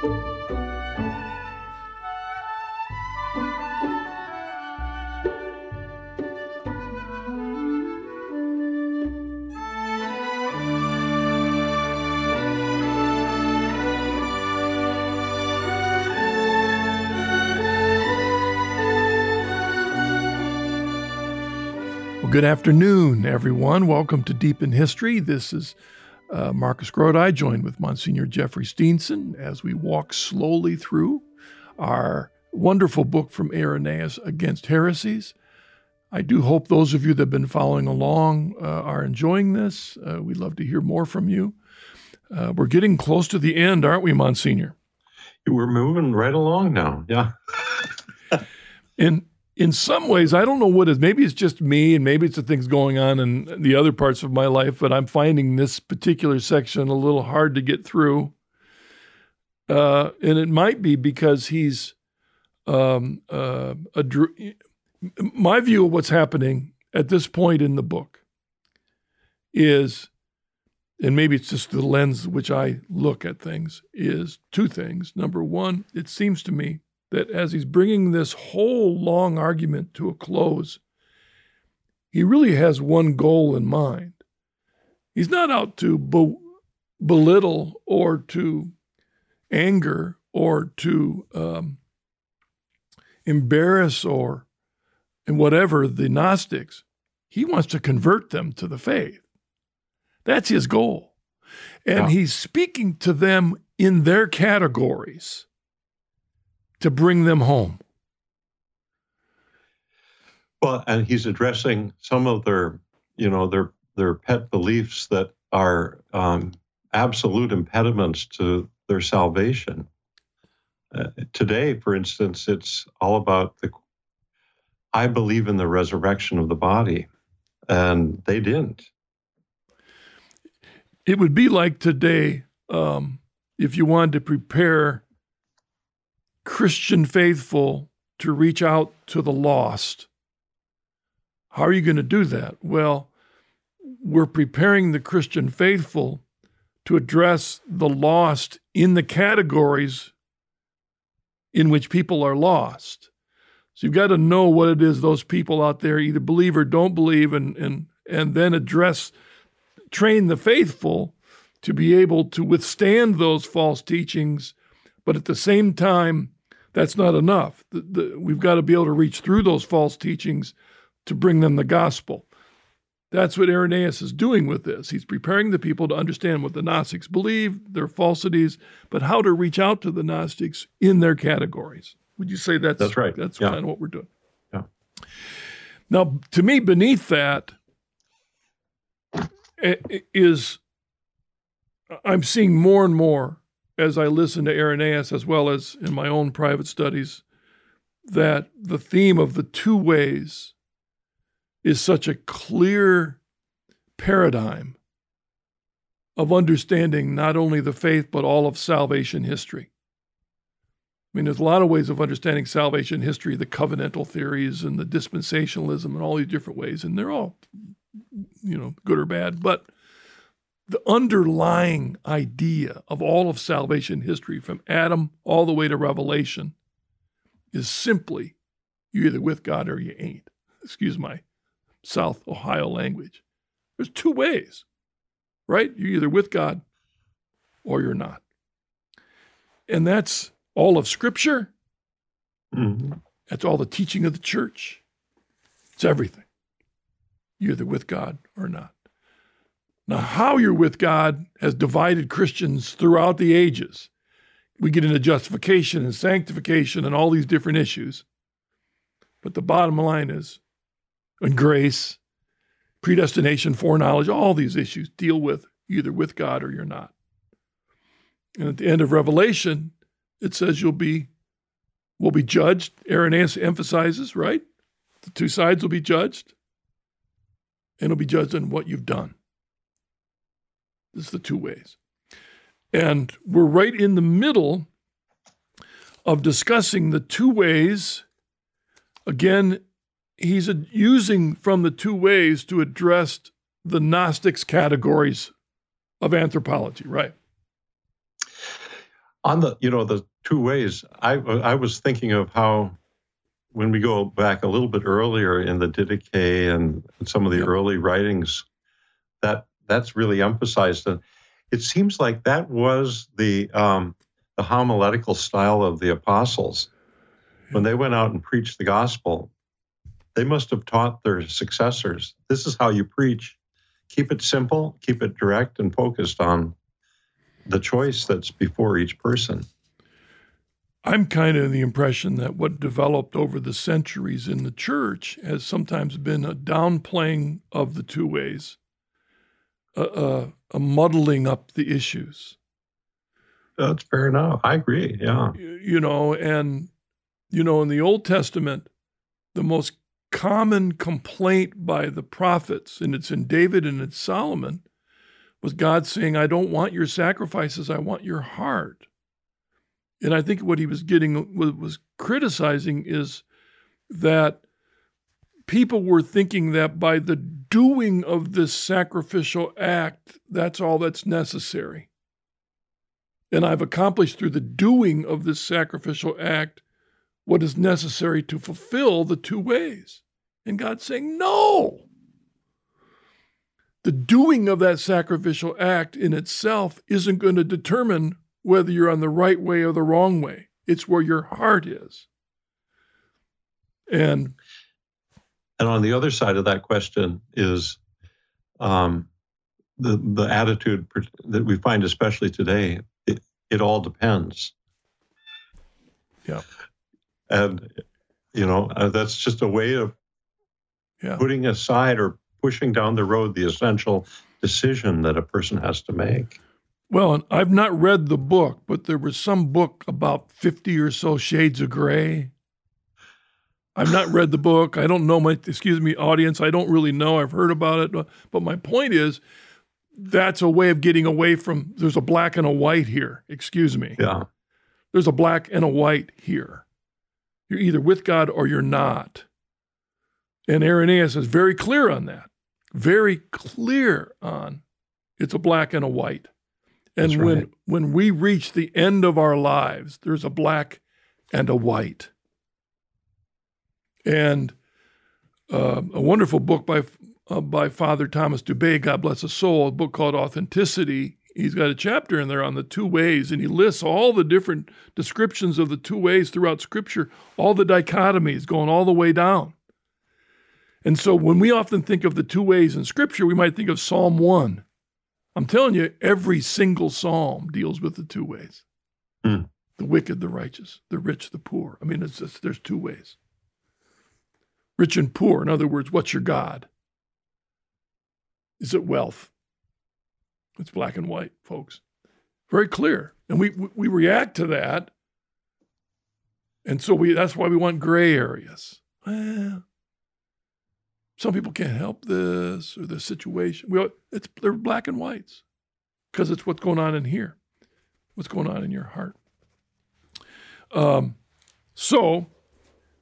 Good afternoon, everyone. Welcome to Deep in History. This is uh, Marcus Grodi, joined with Monsignor Jeffrey Steenson as we walk slowly through our wonderful book from Irenaeus Against Heresies. I do hope those of you that have been following along uh, are enjoying this. Uh, we'd love to hear more from you. Uh, we're getting close to the end, aren't we, Monsignor? We're moving right along now. Yeah. and in some ways, I don't know what is. Maybe it's just me, and maybe it's the things going on in the other parts of my life. But I'm finding this particular section a little hard to get through, uh, and it might be because he's um, uh, a, my view of what's happening at this point in the book is, and maybe it's just the lens which I look at things, is two things. Number one, it seems to me that as he's bringing this whole long argument to a close, he really has one goal in mind. He's not out to be- belittle or to anger or to um, embarrass or and whatever the Gnostics. He wants to convert them to the faith. That's his goal. And he's speaking to them in their categories to bring them home. Well, and he's addressing some of their, you know, their their pet beliefs that are um, absolute impediments to their salvation. Uh, today, for instance, it's all about the. I believe in the resurrection of the body, and they didn't. It would be like today um, if you wanted to prepare Christian faithful to reach out to the lost. How are you going to do that? Well, we're preparing the Christian faithful to address the lost in the categories in which people are lost. So you've got to know what it is those people out there either believe or don't believe and and and then address train the faithful to be able to withstand those false teachings but at the same time that's not enough. The, the, we've got to be able to reach through those false teachings to bring them the gospel. That's what Irenaeus is doing with this. He's preparing the people to understand what the Gnostics believe, their falsities, but how to reach out to the Gnostics in their categories. Would you say that's that's right? That's yeah. kind of what we're doing. Yeah. Now, to me, beneath that is I'm seeing more and more as I listen to Irenaeus as well as in my own private studies that the theme of the two ways is such a clear paradigm of understanding not only the faith but all of salvation history. I mean, there's a lot of ways of understanding salvation history, the covenantal theories and the dispensationalism and all these different ways, and they're all, you know, good or bad. But the underlying idea of all of salvation history from Adam all the way to Revelation is simply you're either with God or you ain't. Excuse my South Ohio language. There's two ways, right? You're either with God or you're not. And that's all of Scripture. Mm-hmm. That's all the teaching of the church. It's everything. You're either with God or not. Now, how you're with God has divided Christians throughout the ages. We get into justification and sanctification and all these different issues. But the bottom line is, and grace, predestination, foreknowledge, all these issues deal with either with God or you're not. And at the end of Revelation, it says you'll be will be judged. Irenaeus emphasizes, right? The two sides will be judged, and it'll be judged on what you've done. This is the two ways. And we're right in the middle of discussing the two ways. Again, he's using from the two ways to address the Gnostics categories of anthropology, right? On the, you know, the two ways, I, I was thinking of how when we go back a little bit earlier in the Didache and some of the early writings, that that's really emphasized. And it seems like that was the um, the homiletical style of the apostles when they went out and preached the gospel. They must have taught their successors. This is how you preach. Keep it simple, keep it direct, and focused on the choice that's before each person. I'm kind of the impression that what developed over the centuries in the church has sometimes been a downplaying of the two ways, a, a, a muddling up the issues. That's fair enough. I agree. Yeah. You know, and, you know, in the Old Testament, the most common complaint by the prophets, and it's in David and it's Solomon, was God saying, I don't want your sacrifices, I want your heart. And I think what he was getting was criticizing is that people were thinking that by the doing of this sacrificial act, that's all that's necessary. And I've accomplished through the doing of this sacrificial act what is necessary to fulfill the two ways. And God's saying, no. The doing of that sacrificial act in itself isn't going to determine whether you're on the right way or the wrong way. It's where your heart is. And and on the other side of that question is um, the the attitude that we find, especially today. It, it all depends. Yeah. And you know uh, that's just a way of yeah. putting aside or pushing down the road the essential decision that a person has to make. Well, I've not read the book, but there was some book about 50 or so shades of gray. I've not read the book. I don't know my, excuse me, audience. I don't really know. I've heard about it. But my point is, that's a way of getting away from there's a black and a white here. Excuse me. Yeah. There's a black and a white here. You're either with God or you're not. And Irenaeus is very clear on that. Very clear on it's a black and a white. And right. when when we reach the end of our lives, there's a black and a white. And uh, a wonderful book by uh, by Father Thomas Dubay, God bless his soul, a book called Authenticity. He's got a chapter in there on the two ways, and he lists all the different descriptions of the two ways throughout Scripture, all the dichotomies going all the way down. And so when we often think of the two ways in Scripture, we might think of Psalm 1 I'm telling you, every single psalm deals with the two ways mm. the wicked, the righteous, the rich, the poor. I mean, it's just, there's two ways. Rich and poor, in other words, what's your God? Is it wealth? It's black and white, folks. Very clear. And we, we react to that. And so we that's why we want gray areas. Well, some people can't help this or the situation. We, it's they're black and whites because it's what's going on in here, what's going on in your heart. Um, so,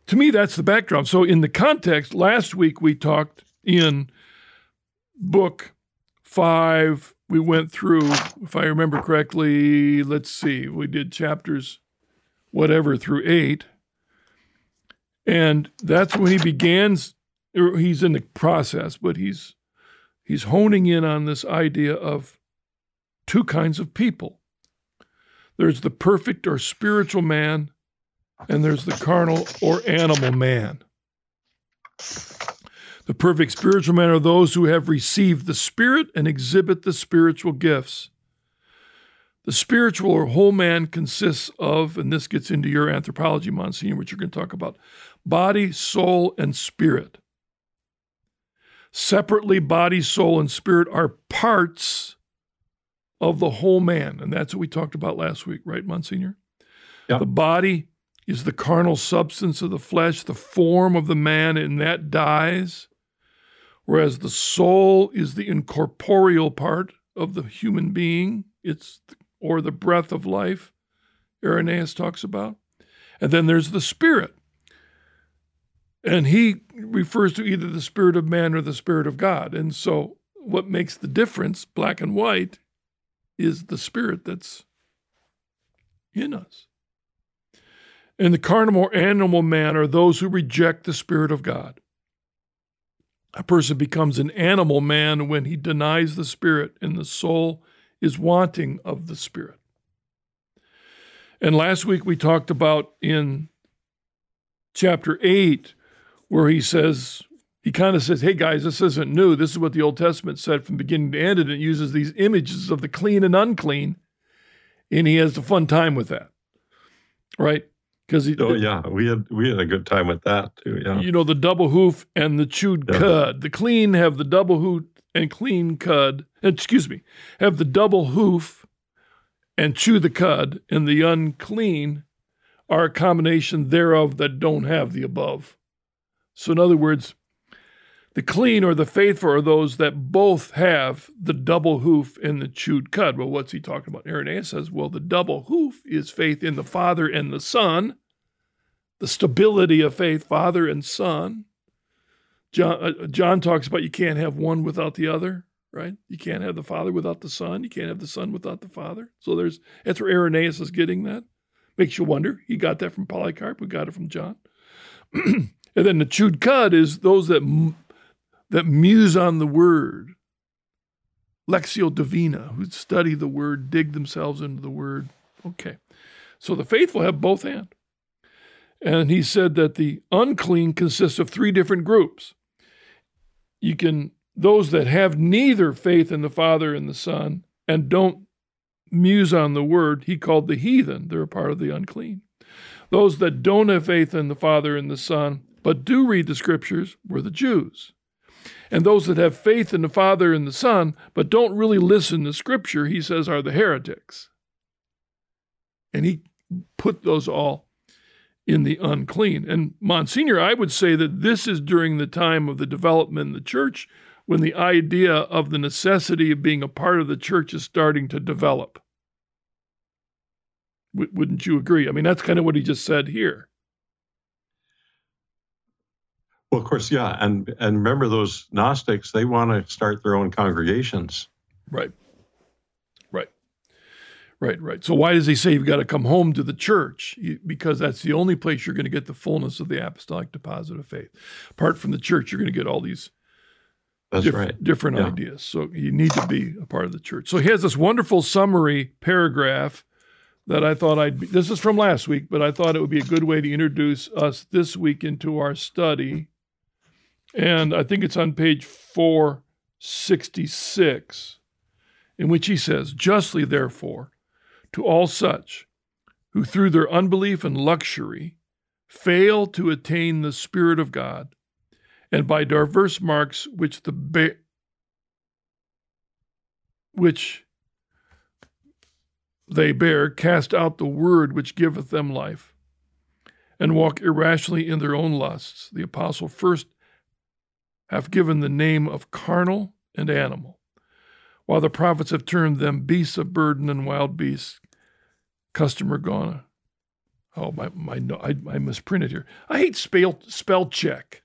to me, that's the backdrop. So, in the context, last week we talked in book five. We went through, if I remember correctly, let's see, we did chapters whatever through eight. And that's when he begins he's in the process, but he's he's honing in on this idea of two kinds of people. There's the perfect or spiritual man, and there's the carnal or animal man. The perfect spiritual man are those who have received the Spirit and exhibit the spiritual gifts. The spiritual or whole man consists of, and this gets into your anthropology, Monsignor, which you're going to talk about body, soul, and spirit. Separately, body, soul, and spirit are parts of the whole man. And that's what we talked about last week, right, Monsignor? Yeah. The body is the carnal substance of the flesh, the form of the man, and that dies. Whereas the soul is the incorporeal part of the human being, it's or the breath of life, Irenaeus talks about. And then there's the spirit, and he refers to either the spirit of man or the spirit of God. And so, what makes the difference, black and white, is the spirit that's in us. And the carnal animal man are those who reject the Spirit of God. A person becomes an animal man when he denies the Spirit and the soul is wanting of the Spirit. And last week we talked about in chapter 8, where he says, he kind of says, hey guys, this isn't new. This is what the Old Testament said from beginning to end, and it uses these images of the clean and unclean, and he has a fun time with that. Right? Because oh yeah, we had we had a good time with that too. Yeah, you know the double hoof and the chewed yeah. cud. The clean have the double hoof and clean cud. Excuse me, have the double hoof and chew the cud, and the unclean are a combination thereof that don't have the above. So in other words, the clean or the faithful are those that both have the double hoof and the chewed cud. Well, what's he talking about? Irenaeus says, well, the double hoof is faith in the Father and the Son, the stability of faith, Father and Son. John, uh, John talks about you can't have one without the other, right? You can't have the Father without the Son. You can't have the Son without the Father. So there's that's where Irenaeus is getting that. Makes you wonder. He got that from Polycarp. We got it from John. and then the chewed cud is those that that muse on the word, Lectio Divina, who study the word, dig themselves into the word. Okay. So the faithful have both hands. And he said that the unclean consists of three different groups. You can, those that have neither faith in the Father and the Son and don't muse on the word, he called the heathen. They're a part of the unclean. Those that don't have faith in the Father and the Son, but do read the scriptures, were the Jews. And those that have faith in the Father and the Son, but don't really listen to Scripture, he says, are the heretics. And he put those all in the unclean. And Monsignor, I would say that this is during the time of the development in the church when the idea of the necessity of being a part of the church is starting to develop. W- wouldn't you agree? I mean, that's kind of what he just said here. Well, of course, yeah, and and remember those Gnostics; they want to start their own congregations. Right. Right. Right. Right. So why does he say you've got to come home to the church? Because that's the only place you're going to get the fullness of the apostolic deposit of faith. Apart from the church, you're going to get all these. That's diff- right. Different yeah. ideas. So you need to be a part of the church. So he has this wonderful summary paragraph that I thought I'd be, this is from last week, but I thought it would be a good way to introduce us this week into our study and I think it's on page 466, in which he says, Justly, therefore, to all such who through their unbelief and luxury fail to attain the Spirit of God, and by diverse marks which the ba- which they bear, cast out the word which giveth them life, and walk irrationally in their own lusts. The apostle first have given the name of carnal and animal, while the prophets have termed them beasts of burden and wild beasts. Customer gone. Oh, my, my, no, I, I misprinted here. I hate spell, spell check.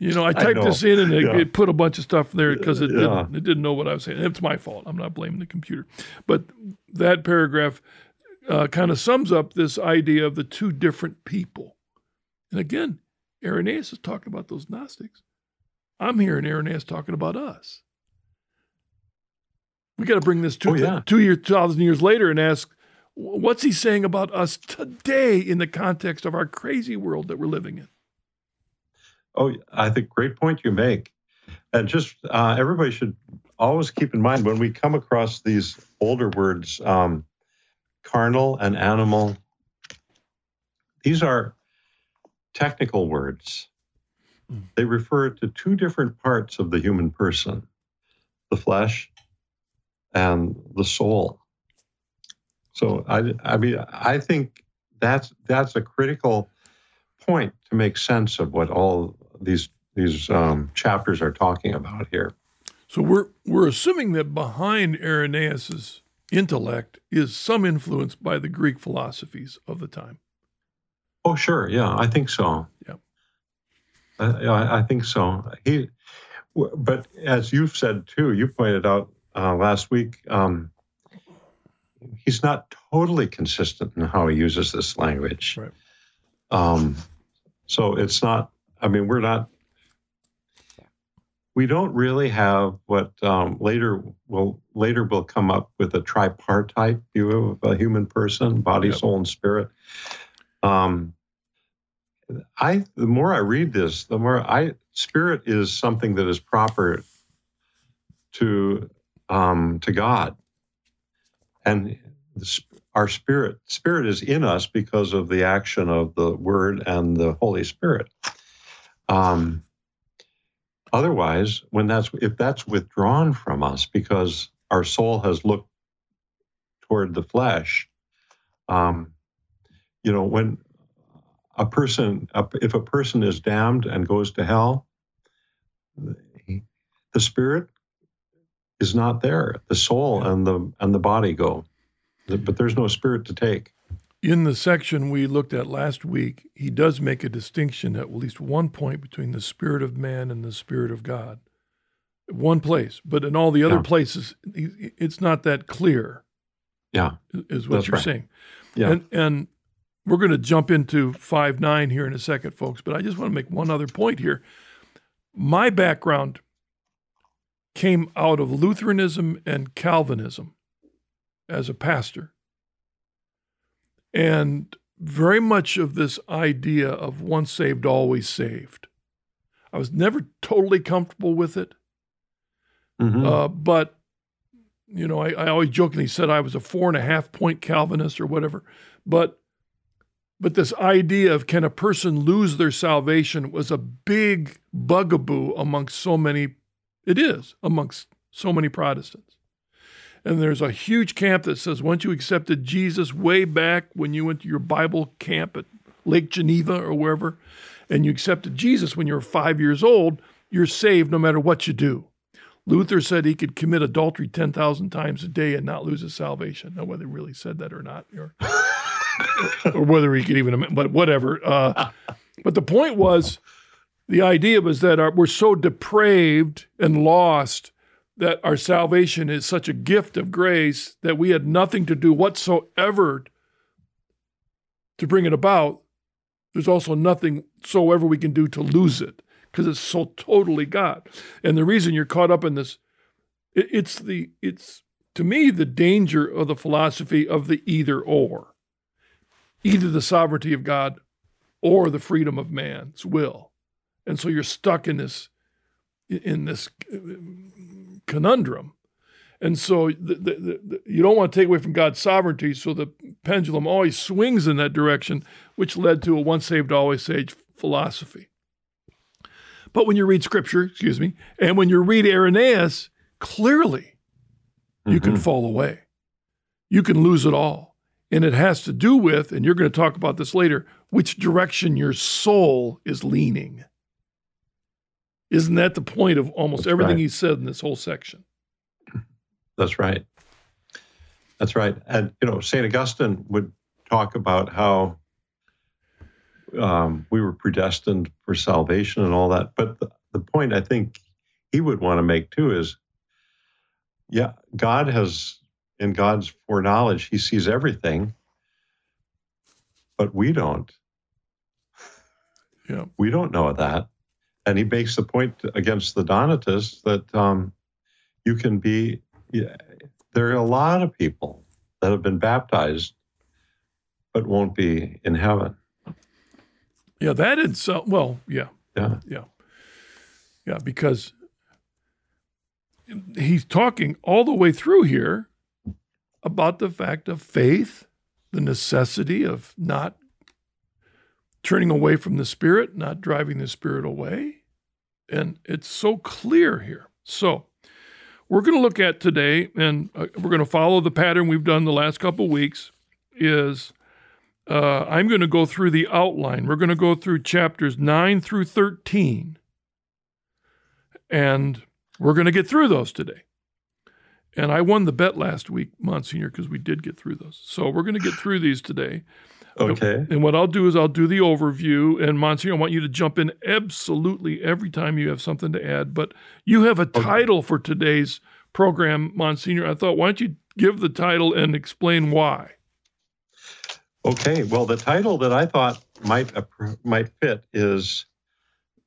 You know, I typed I this in and it, yeah. it, put a bunch of stuff there because it yeah. didn't it didn't know what I was saying. It's my fault. I'm not blaming the computer. But that paragraph uh, kind of sums up this idea of the two different people. And again, Irenaeus is talking about those Gnostics. I'm hearing Irenaeus talking about us. We got to bring this two, oh, yeah. two years, thousand years later and ask, what's he saying about us today in the context of our crazy world that we're living in? Oh, I think great point you make. And just uh, everybody should always keep in mind when we come across these older words, um, carnal and animal, these are technical words. Hmm. They refer to two different parts of the human person the flesh and the soul. So I, I mean, I think that's that's a critical point to make sense of what all these these um, chapters are talking about here. So we're we're assuming that behind Irenaeus's intellect is some influence by the Greek philosophies of the time. Oh, sure. Yeah, I think so. Yeah. I, I think so. He, but as you've said too, you pointed out uh, last week, um, he's not totally consistent in how he uses this language. Right. Um, so it's not. I mean, we're not. We don't really have what um, later will later will come up with a tripartite view of a human person: body, Yep. soul, and spirit. Um, I the more I read this, the more I spirit is something that is proper to um, to God, and the, our spirit spirit is in us because of the action of the Word and the Holy Spirit. Um, otherwise, when that's if that's withdrawn from us because our soul has looked toward the flesh, um, you know, when a person if a person is damned and goes to hell, the spirit is not there. The soul and the and the body go, but there's no spirit to take. In the section we looked at last week, he does make a distinction at least one point between the spirit of man and the spirit of God. One place, but in all the other Yeah. places, it's not that clear. Yeah. is what That's you're right. saying. Yeah. And and we're going to jump into five nine here in a second, folks. But I just want to make one other point here. My background came out of Lutheranism and Calvinism as a pastor, and very much of this idea of once saved, always saved. I was never totally comfortable with it. Mhm. Uh, but you know, I, I always jokingly said I was a four and a half point Calvinist or whatever. But but this idea of can a person lose their salvation was a big bugaboo amongst so many. It is amongst so many Protestants. And there's a huge camp that says once you accepted Jesus way back when you went to your Bible camp at Lake Geneva or wherever, and you accepted Jesus when you were five years old, you're saved no matter what you do. Luther said he could commit adultery 10,000 times a day and not lose his salvation. Now, whether he really said that or not, or, or whether he could even, but whatever. Uh, but the point was the idea was that our, we're so depraved and lost that our salvation is such a gift of grace that we had nothing to do whatsoever to bring it about. There's also nothing so ever we can do to lose it because it's so totally God. And the reason you're caught up in this, it, it's the it's to me the danger of the philosophy of the either or, either the sovereignty of God or the freedom of man's will, and so you're stuck in this in this conundrum. And so the, the, the, you don't want to take away from God's sovereignty. So the pendulum always swings in that direction, which led to a once saved, always saved philosophy. But when you read scripture, excuse me, and when you read Irenaeus, clearly you can Mhm. fall away. You can lose it all. And it has to do with, and you're going to talk about this later, which direction your soul is leaning. Isn't that the point of almost That's everything right. he said in this whole section? That's right. That's right. And, you know, St. Augustine would talk about how um, we were predestined for salvation and all that. But the, the point I think he would want to make too is yeah, God has, in God's foreknowledge, he sees everything, but we don't. Yeah. We don't know that. And he makes the point against the Donatists that um, you can be, yeah, there are a lot of people that have been baptized but won't be in heaven. Yeah, that itself, well, yeah, Yeah. yeah. Yeah, because he's talking all the way through here about the fact of faith, the necessity of not turning away from the Spirit, not driving the Spirit away. And it's so clear here. So, we're going to look at today, and uh, we're going to follow the pattern we've done the last couple weeks. Is uh, I'm going to go through the outline. We're going to go through chapters 9 through 13. And we're going to get through those today. And I won the bet last week, Monsignor, because we did get through those. So we're going to get through these today. Okay. And what I'll do is I'll do the overview. And Monsignor, I want you to jump in absolutely every time you have something to add. But you have a title for today's program, Monsignor. I thought, why don't you give the title and explain why. Okay, well, the title that I thought might might fit is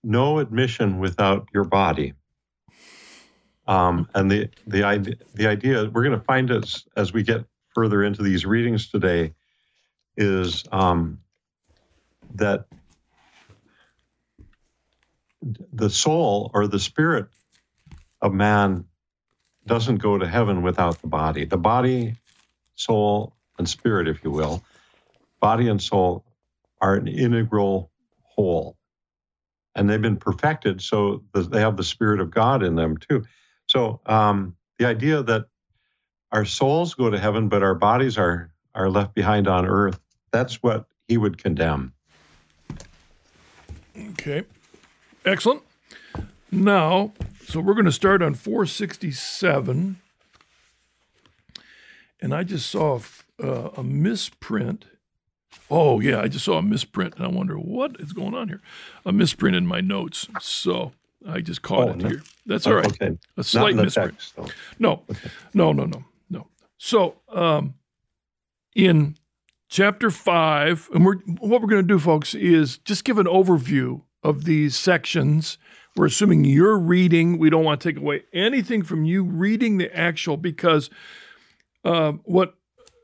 "No Admission Without Your Body." Um, and the the idea the idea we're going to find as as we get further into these readings today is um, that the soul or the spirit of man doesn't go to heaven without the body. The body, soul, and spirit, if you will, body and soul are an integral whole. And they've been perfected so that they have the Spirit of God in them too. So um, the idea that our souls go to heaven, but our bodies are, are left behind on earth, that's what he would condemn. Okay. Excellent. Now, so we're going to start on 467. And I just saw uh, a misprint Oh, yeah, I just saw a misprint and I wonder what is going on here. A misprint in my notes. So I just caught oh, it no. here. That's all right. Okay. A slight misprint. Text, no, okay. no, no, no, no. So um, in chapter five, and we're, what we're going to do, folks, is just give an overview of these sections. We're assuming you're reading. We don't want to take away anything from you reading the actual because uh, what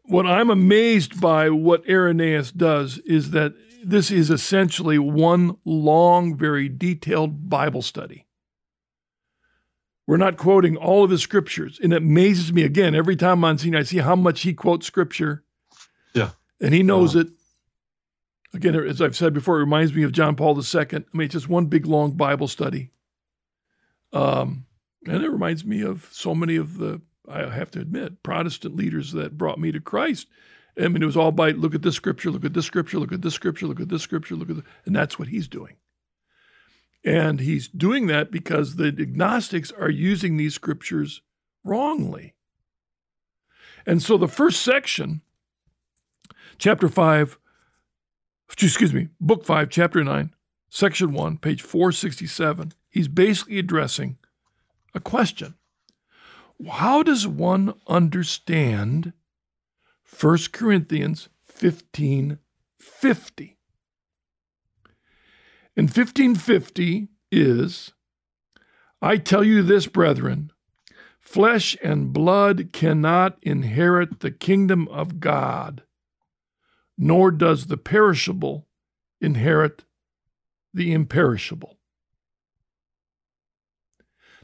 what I'm amazed by what Irenaeus does is that this is essentially one long, very detailed Bible study. We're not quoting all of his scriptures. And it amazes me again every time Monsignor, I see how much he quotes scripture. Yeah. And he knows it. Again, as I've said before, it reminds me of John Paul II. I mean, it's just one big, long Bible study. Um, and it reminds me of so many of the I have to admit, Protestant leaders that brought me to Christ. I mean, it was all by look at this scripture, look at this scripture, look at this scripture, look at this scripture, look at this, and that's what he's doing. And he's doing that because the agnostics are using these scriptures wrongly. And so the first section, chapter 5, excuse me, book 5, chapter 9, section 1, page 467, he's basically addressing a question how does one understand 1 Corinthians 15 50? And 1550 is I tell you this, brethren, flesh and blood cannot inherit the kingdom of God, nor does the perishable inherit the imperishable.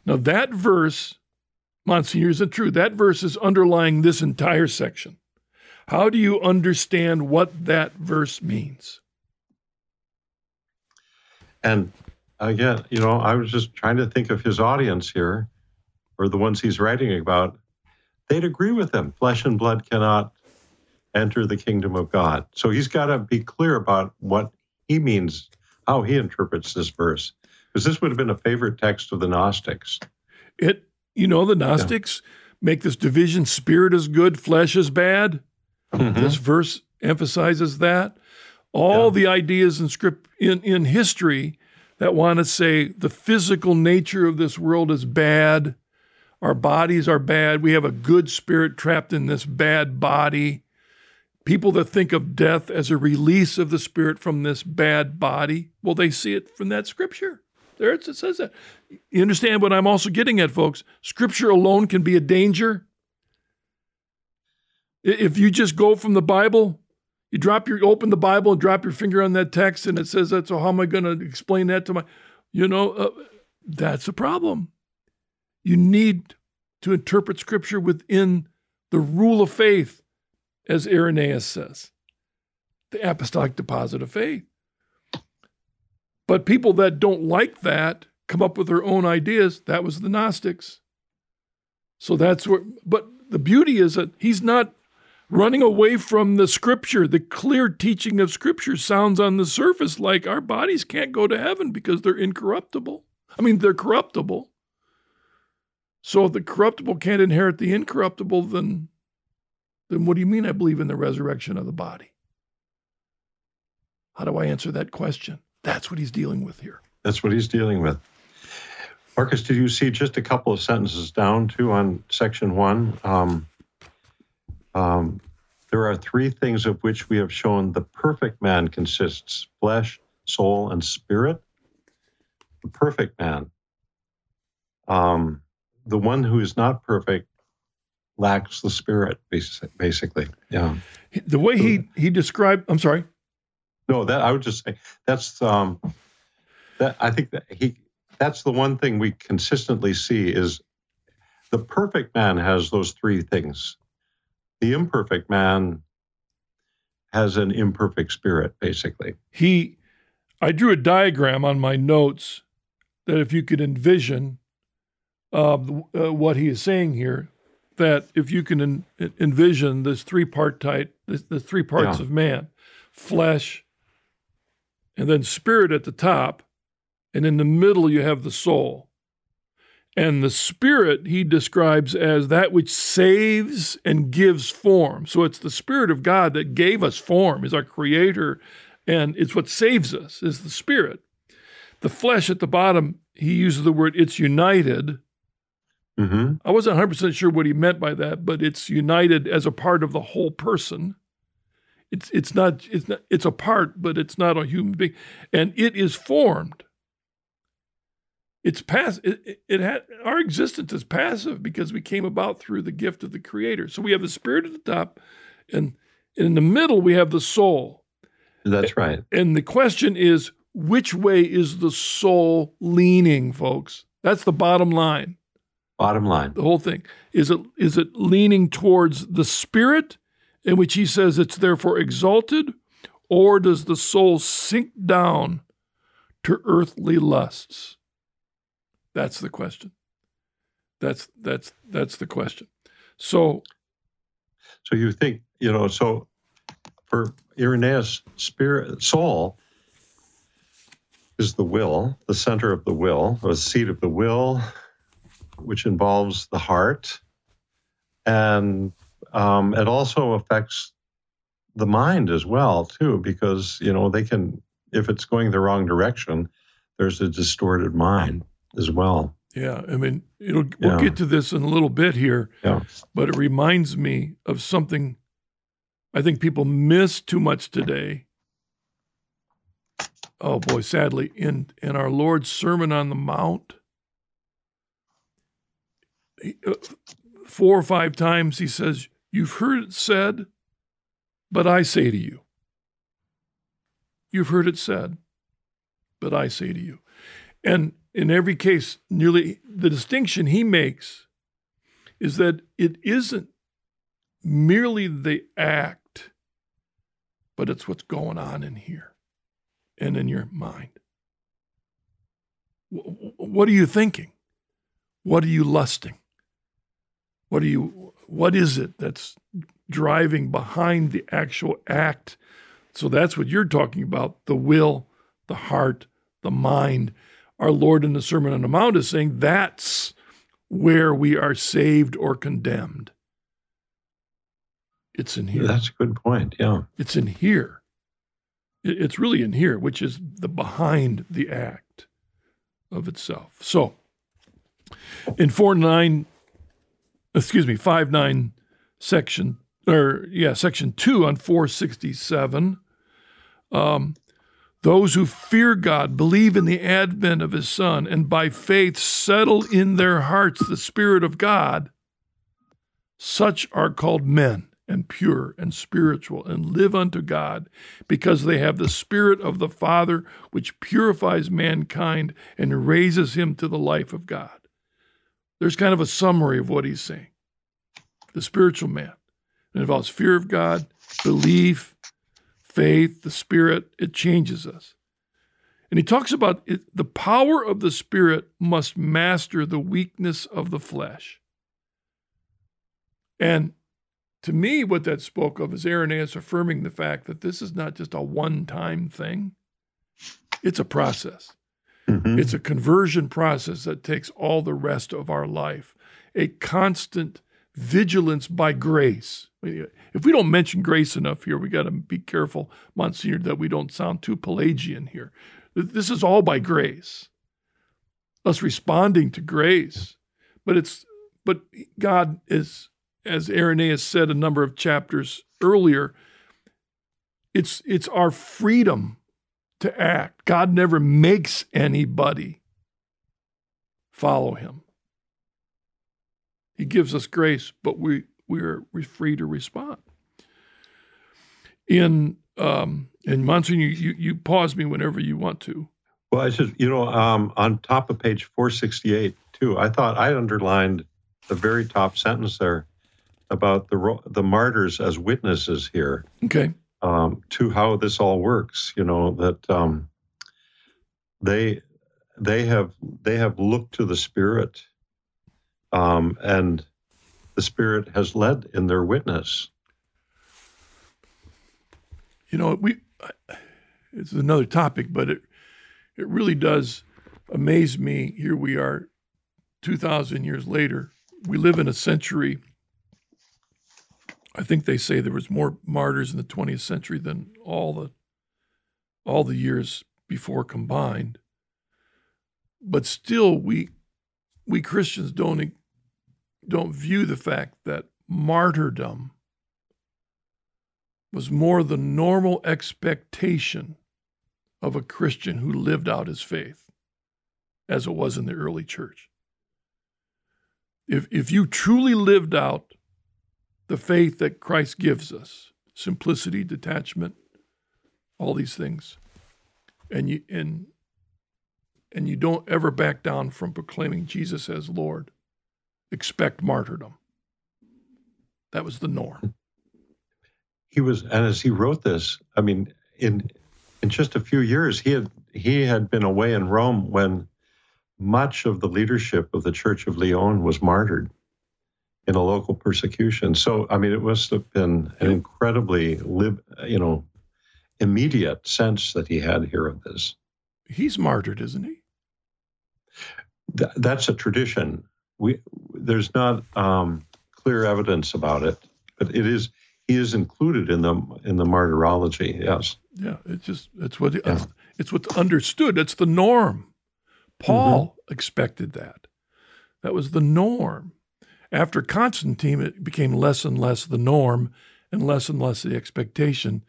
Now, that verse Monsignor, isn't true. That verse is underlying this entire section. How do you understand what that verse means? And again, you know, I was just trying to think of his audience here, or the ones he's writing about. They'd agree with him. Flesh and blood cannot enter the kingdom of God. So he's got to be clear about what he means, how he interprets this verse, because this would have been a favorite text of the Gnostics. It you know, the Gnostics yeah. make this division spirit is good, flesh is bad. Mm-hmm. This verse emphasizes that. All yeah. the ideas in script in, in history that want to say the physical nature of this world is bad, our bodies are bad, we have a good spirit trapped in this bad body. People that think of death as a release of the spirit from this bad body, well, they see it from that scripture. There it says that. You understand what I'm also getting at, folks? Scripture alone can be a danger. If you just go from the Bible, you drop your open the Bible and drop your finger on that text, and it says that. So how am I going to explain that to my? You know, uh, that's a problem. You need to interpret Scripture within the rule of faith, as Irenaeus says, the apostolic deposit of faith. But people that don't like that come up with their own ideas. That was the Gnostics. So that's where, but the beauty is that he's not running away from the scripture. The clear teaching of scripture sounds on the surface like our bodies can't go to heaven because they're incorruptible. I mean, they're corruptible. So if the corruptible can't inherit the incorruptible, then then what do you mean I believe in the resurrection of the body? How do I answer that question? That's what he's dealing with here. That's what he's dealing with. Marcus, did you see just a couple of sentences down too on section one? Um, um, there are three things of which we have shown the perfect man consists flesh, soul, and spirit. The perfect man. Um, the one who is not perfect lacks the spirit, basically. Yeah. The way he he described, I'm sorry. No, that I would just say that's um, that I think that he that's the one thing we consistently see is the perfect man has those three things. The imperfect man has an imperfect spirit, basically. He, I drew a diagram on my notes that if you could envision uh, uh, what he is saying here, that if you can en- envision this three part type, the, the three parts yeah. of man, flesh, and then spirit at the top, and in the middle you have the soul. And the spirit he describes as that which saves and gives form. So it's the spirit of God that gave us form, is our creator, and it's what saves us, is the spirit. The flesh at the bottom, he uses the word it's united. Mm-hmm. I wasn't 100% sure what he meant by that, but it's united as a part of the whole person. It's, it's not it's not it's a part, but it's not a human being, and it is formed. It's pass. It, it had our existence is passive because we came about through the gift of the Creator. So we have the spirit at the top, and, and in the middle we have the soul. That's right. And the question is, which way is the soul leaning, folks? That's the bottom line. Bottom line. The whole thing is it is it leaning towards the spirit, in which he says it's therefore exalted, or does the soul sink down to earthly lusts? That's the question. That's that's that's the question. So so you think, you know, so for Irenaeus, spirit soul is the will, the center of the will, or the seat of the will, which involves the heart. And um, it also affects the mind as well, too, because, you know, they can, if it's going the wrong direction, there's a distorted mind as well. Yeah, I mean, it'll, we'll get to this in a little bit here, yeah. but it reminds me of something I think people miss too much today. Oh boy, sadly, in in our Lord's Sermon on the Mount, uh, four or five times he says, "You've heard it said, but I say to you." You've heard it said, but I say to you. And in every case, nearly the distinction he makes is that it isn't merely the act, but it's what's going on in here and in your mind. What are you thinking? What are you lusting? What are you what is it that's driving behind the actual act? So that's what you're talking about, the will, the heart, the mind our Lord in the Sermon on the Mount is saying that's where we are saved or condemned. It's in here. That's a good point. Yeah. It's in here. It's really in here, which is the behind the act of itself. So in 4 9, excuse me, 5 9 section, or yeah, section 2 on 467, um, those who fear God, believe in the advent of his Son, and by faith settle in their hearts the Spirit of God, such are called men and pure and spiritual and live unto God because they have the Spirit of the Father, which purifies mankind and raises him to the life of God. There's kind of a summary of what he's saying. The spiritual man. It involves fear of God, belief, faith, the Spirit, it changes us. And he talks about it, the power of the Spirit must master the weakness of the flesh. And to me, what that spoke of is Irenaeus affirming the fact that this is not just a one time thing, it's a process. Mm-hmm. It's a conversion process that takes all the rest of our life, a constant vigilance by grace. If we don't mention grace enough here, we got to be careful, Monsignor, that we don't sound too Pelagian here. This is all by grace, us responding to grace. But it's but God is as Irenaeus said a number of chapters earlier, it's it's our freedom to act. God never makes anybody follow him. He gives us grace, but we we are free to respond. In um, and Monsignor, you, you, you pause me whenever you want to. Well, I just you know um, on top of page four sixty eight too. I thought I underlined the very top sentence there about the the martyrs as witnesses here. Okay. Um, to how this all works, you know that um, they they have they have looked to the Spirit, um, and the Spirit has led in their witness. You know, we it's another topic, but it it really does amaze me. Here we are, two thousand years later. We live in a century. I think they say there was more martyrs in the 20th century than all the all the years before combined. But still, we we Christians don't don't view the fact that martyrdom was more the normal expectation of a Christian who lived out his faith as it was in the early church. If, if you truly lived out the faith that Christ gives us, simplicity, detachment, all these things, and you and and you don't ever back down from proclaiming Jesus as Lord, expect martyrdom. That was the norm. He was, and as he wrote this, I mean, in in just a few years, he had he had been away in Rome when much of the leadership of the Church of Lyon was martyred in a local persecution. So, I mean, it must have been an incredibly, lib, you know, immediate sense that he had here of this. He's martyred, isn't he? Th- that's a tradition. We there's not um, clear evidence about it, but it is he is included in the in the martyrology. Yes. Yeah, it's just it's what yeah. it's, it's what's understood. It's the norm. Paul mm-hmm. expected that. That was the norm. After Constantine, it became less and less the norm, and less and less the expectation,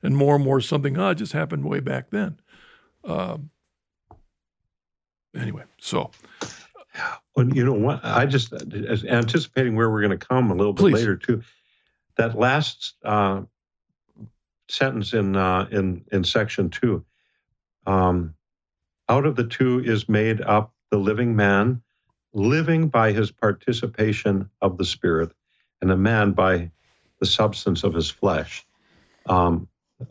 and more and more something. Oh, it just happened way back then. Um, anyway, so. Well, you know what? I just anticipating where we're going to come a little bit Please. later too. That last uh, sentence in uh, in in section two. Um, out of the two is made up the living man, living by his participation of the spirit, and a man by the substance of his flesh. Um,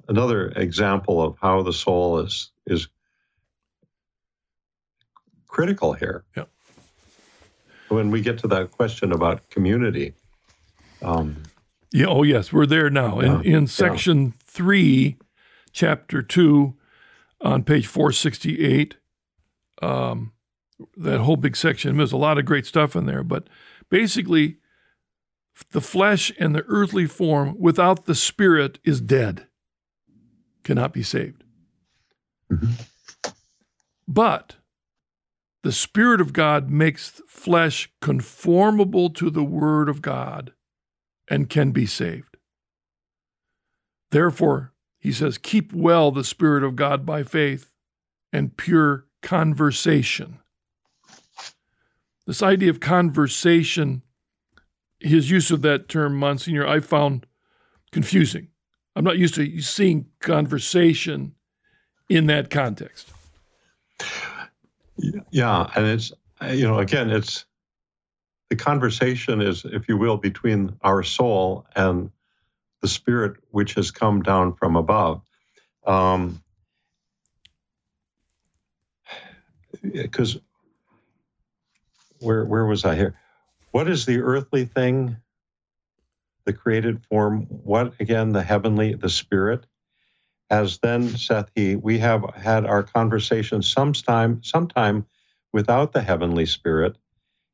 another example of how the soul is is critical here. Yeah. When we get to that question about community. Um, yeah. Oh, yes. We're there now. Yeah, in in section yeah. three, chapter two, on page four sixty eight. Um, that whole big section. There's a lot of great stuff in there, but basically, the flesh and the earthly form without the spirit is dead, cannot be saved. Mm-hmm. But the Spirit of God makes flesh conformable to the Word of God and can be saved. Therefore, he says, keep well the Spirit of God by faith and pure conversation. This idea of conversation, his use of that term, Monsignor, I found confusing. I'm not used to seeing conversation in that context. Yeah, and it's you know again it's the conversation is, if you will, between our soul and the spirit which has come down from above. Um, because where where was I here? What is the earthly thing? The created form. What again? The heavenly, the spirit as then saith he, we have had our conversation sometime, sometime without the heavenly spirit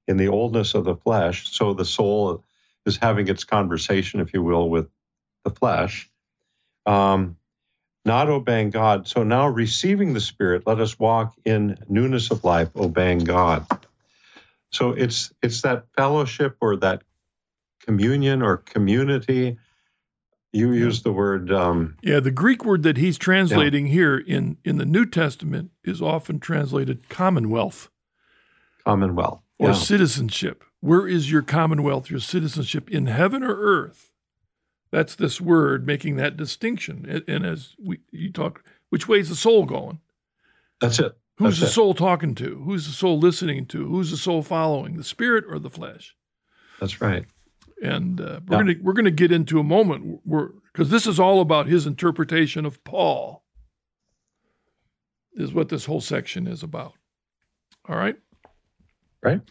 in the oldness of the flesh. So the soul is having its conversation, if you will, with the flesh, um, not obeying God. So now receiving the Spirit, let us walk in newness of life, obeying God. So it's it's that fellowship or that communion or community. You use the word. Um, yeah, the Greek word that he's translating yeah. here in, in the New Testament is often translated commonwealth. Commonwealth. Or yeah. citizenship. Where is your commonwealth, your citizenship, in heaven or earth? That's this word making that distinction. And as we you talk, which way is the soul going? That's it. Who's That's the soul talking to? Who's the soul listening to? Who's the soul following? The spirit or the flesh? That's right. And uh, we're yeah. gonna we're gonna get into a moment where because this is all about his interpretation of Paul. Is what this whole section is about. All right. Right.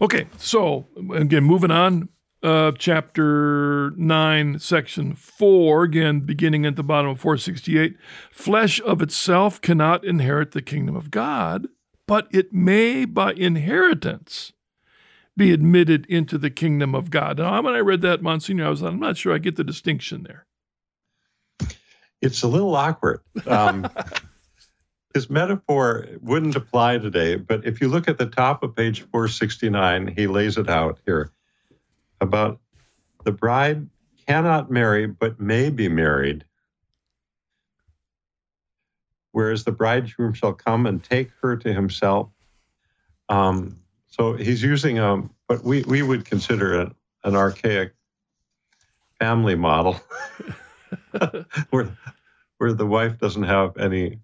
Okay. So again, moving on uh, chapter 9, section 4, again, beginning at the bottom of 468 flesh of itself cannot inherit the kingdom of God, but it may by inheritance be admitted into the kingdom of God. Now, when I read that, Monsignor, I was like, I'm not sure I get the distinction there. It's a little awkward. Um, his metaphor wouldn't apply today, but if you look at the top of page 469, he lays it out here about the bride cannot marry but may be married, whereas the bridegroom shall come and take her to himself. Um, so he's using um, what we, we would consider a, an archaic family model where, where the wife doesn't have any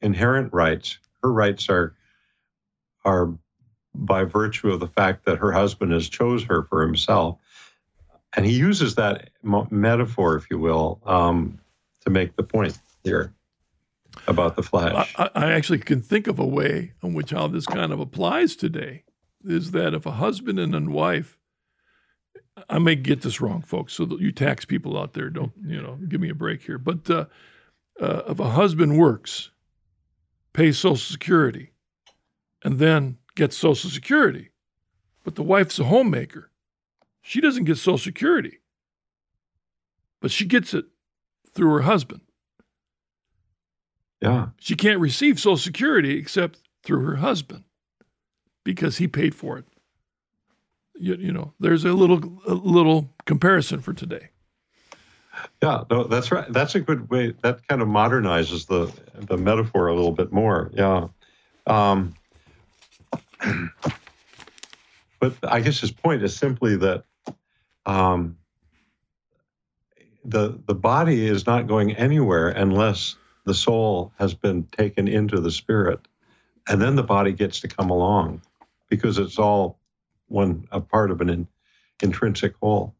inherent rights. Her rights are, are by virtue of the fact that her husband has chose her for himself. And he uses that metaphor, if you will, um, to make the point here about the flesh. I, I, actually can think of a way in which how this kind of applies today is that if a husband and a wife, I may get this wrong, folks, so you tax people out there don't, you know, give me a break here. But uh, uh, if a husband works, pays Social Security, and then gets Social Security, but the wife's a homemaker. She doesn't get Social Security, but she gets it through her husband. Yeah. She can't receive Social Security except through her husband because he paid for it. You, you know, there's a little a little comparison for today. Yeah, no, that's right. That's a good way. That kind of modernizes the the metaphor a little bit more. Yeah. Um, but I guess his point is simply that um, the the body is not going anywhere unless the soul has been taken into the spirit, and then the body gets to come along because it's all one a part of an in, intrinsic whole.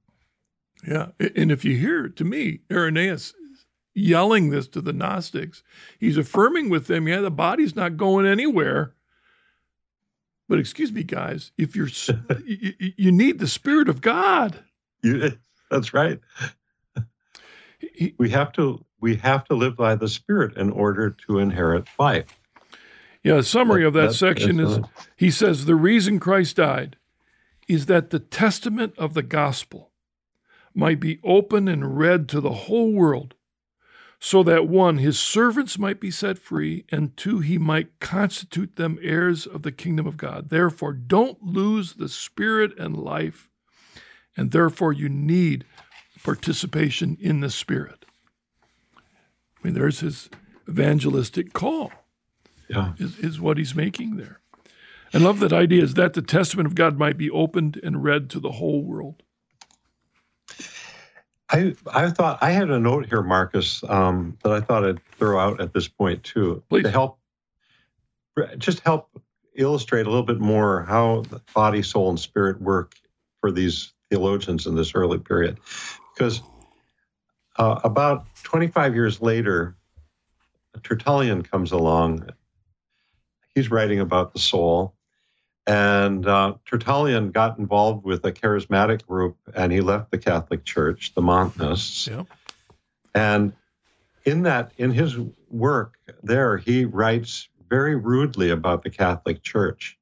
Yeah, and if you hear to me, Irenaeus yelling this to the Gnostics, he's affirming with them, yeah, the body's not going anywhere but excuse me, guys, if you're you, you, need the Spirit of God. You, that's right. He, we have to we have to live by the Spirit in order to inherit life. Yeah, a summary that, of that, that section is he says the reason Christ died is that the testament of the gospel might be open and read to the whole world so that one, his servants might be set free, and two, he might constitute them heirs of the kingdom of God. Therefore, don't lose the spirit and life, and therefore you need participation in the spirit. I mean, there's his evangelistic call. Yeah. Is, is what he's making there. I love that idea is that the testament of God might be opened and read to the whole world. I I thought I had a note here, Marcus, um, that I thought I'd throw out at this point too Please. to help just help illustrate a little bit more how the body, soul, and spirit work for these theologians in this early period, because uh, about 25 years later, Tertullian comes along. He's writing about the soul, and uh, Tertullian got involved with a charismatic group and he left the Catholic Church, the Montanists. Yeah. And in that, in his work there, he writes very rudely about the Catholic Church.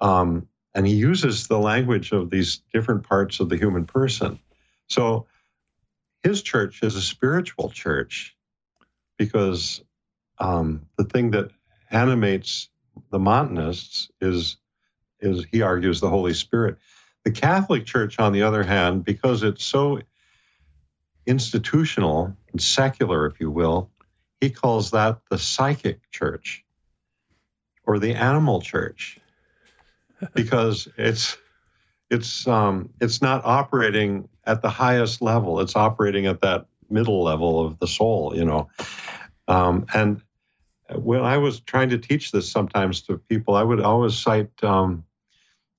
Um, and he uses the language of these different parts of the human person. So his church is a spiritual church because um, the thing that animates the Montanists is, is he argues, the Holy Spirit. The Catholic Church, on the other hand, because it's so institutional and secular, if you will, he calls that the psychic church or the animal church because it's it's um, it's not operating at the highest level. It's operating at that middle level of the soul, you know. Um, and when I was trying to teach this sometimes to people, I would always cite um,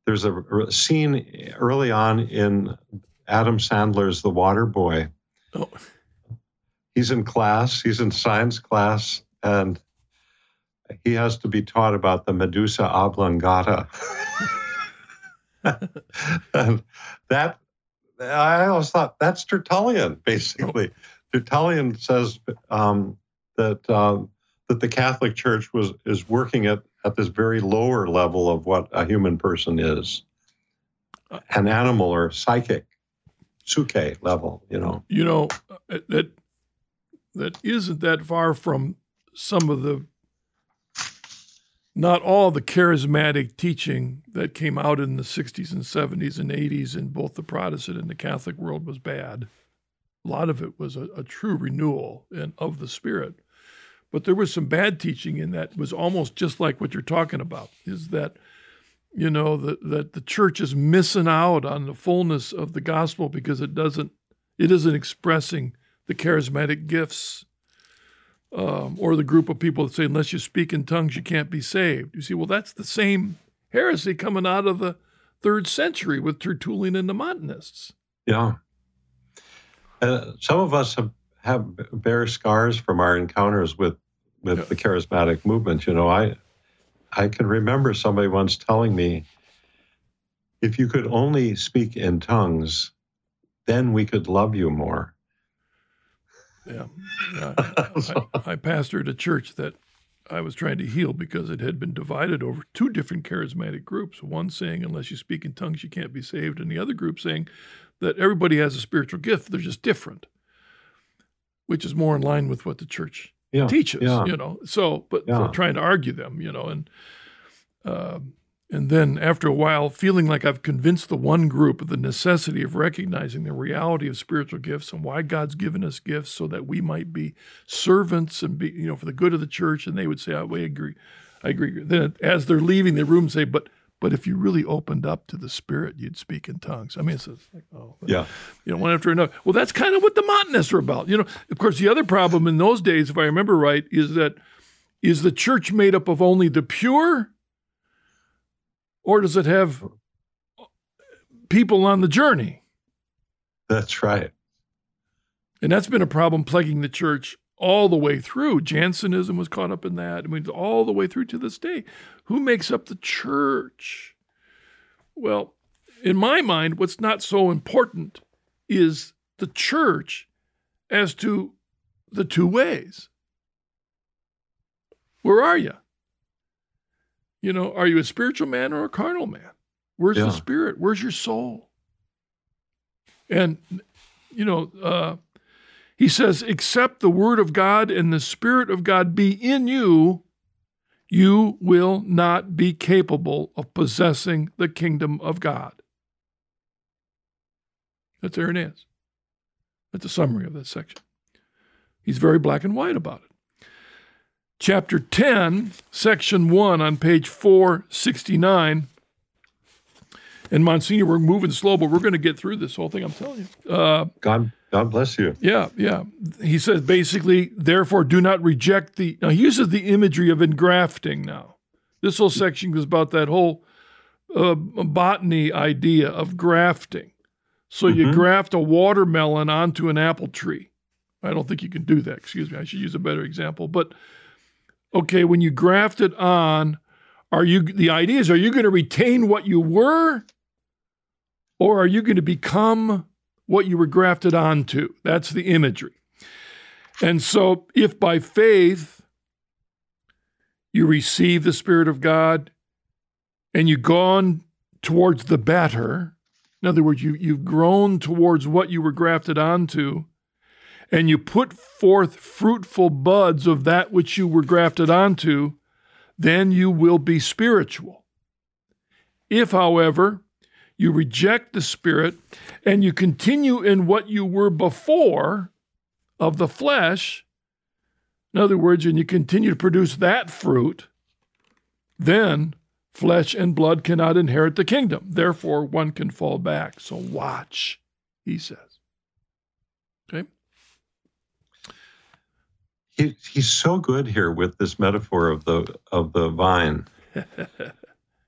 there's a, scene early on in Adam Sandler's The Water Boy. Oh. He's in class, he's in science class, and he has to be taught about the medulla oblongata. and that I always thought that's Tertullian, basically. Tertullian says um, that um, that the Catholic Church was is working at at this very lower level of what a human person is, an animal or psychic, suke level. You know. You know uh, that that isn't that far from some of the not all the charismatic teaching that came out in the 60s and 70s and 80s in both the Protestant and the Catholic world was bad. A lot of it was a, a true renewal in, of the Spirit. But there was some bad teaching in that was almost just like what you're talking about, is that, you know, the, that the church is missing out on the fullness of the gospel because it doesn't, it isn't expressing the charismatic gifts um, or the group of people that say, unless you speak in tongues, you can't be saved. You see, well, that's the same heresy coming out of the third century with Tertullian and the Montanists. Yeah. Uh, some of us have, have bear scars from our encounters with, with yeah. the charismatic movement. You know, I, I can remember somebody once telling me, if you could only speak in tongues, then we could love you more. Yeah. yeah. I, I pastored a church that I was trying to heal because it had been divided over two different charismatic groups. One saying, unless you speak in tongues, you can't be saved. And the other group saying that everybody has a spiritual gift, they're just different, which is more in line with what the church yeah, teaches, yeah. you know. So, but yeah. trying to argue them, you know, and, um, and then after a while, feeling like I've convinced the one group of the necessity of recognizing the reality of spiritual gifts and why God's given us gifts so that we might be servants and be, you know, for the good of the church. And they would say, oh, I agree. I agree. Then as they're leaving the room, say, but but if you really opened up to the Spirit, you'd speak in tongues. I mean, it's like, oh, yeah, you know, one after another. Well, that's kind of what the Montanists are about. You know, of course, the other problem in those days, if I remember right, is that is the church made up of only the pure or does it have people on the journey? That's right. And that's been a problem plaguing the church all the way through. Jansenism was caught up in that. I mean, all the way through to this day. Who makes up the church? Well, in my mind, what's not so important is the church as to the two ways. Where are you? You know, are you a spiritual man or a carnal man? Where's yeah. the spirit? Where's your soul? And, you know, uh, he says, except the word of God and the spirit of God be in you, you will not be capable of possessing the kingdom of God. That's Irenaeus. That's a summary of that section. He's very black and white about it chapter 10, section 1 on page 469. And Monsignor, we're moving slow, but we're going to get through this whole thing, I'm telling you. Uh, God, God bless you. Yeah, yeah. He says basically, therefore, do not reject the. Now, he uses the imagery of engrafting now. This whole section is about that whole uh, botany idea of grafting. So mm-hmm. you graft a watermelon onto an apple tree. I don't think you can do that. Excuse me. I should use a better example. But okay, when you graft it on, are you the idea is are you going to retain what you were or are you going to become what you were grafted onto? That's the imagery. And so if by faith you receive the Spirit of God and you've gone towards the better, in other words, you, you've grown towards what you were grafted onto, and you put forth fruitful buds of that which you were grafted onto, then you will be spiritual. If, however, you reject the Spirit, and you continue in what you were before of the flesh, in other words, and you continue to produce that fruit, then flesh and blood cannot inherit the kingdom. Therefore, one can fall back. So watch, he says. Okay? He, he's so good here with this metaphor of the of the vine. it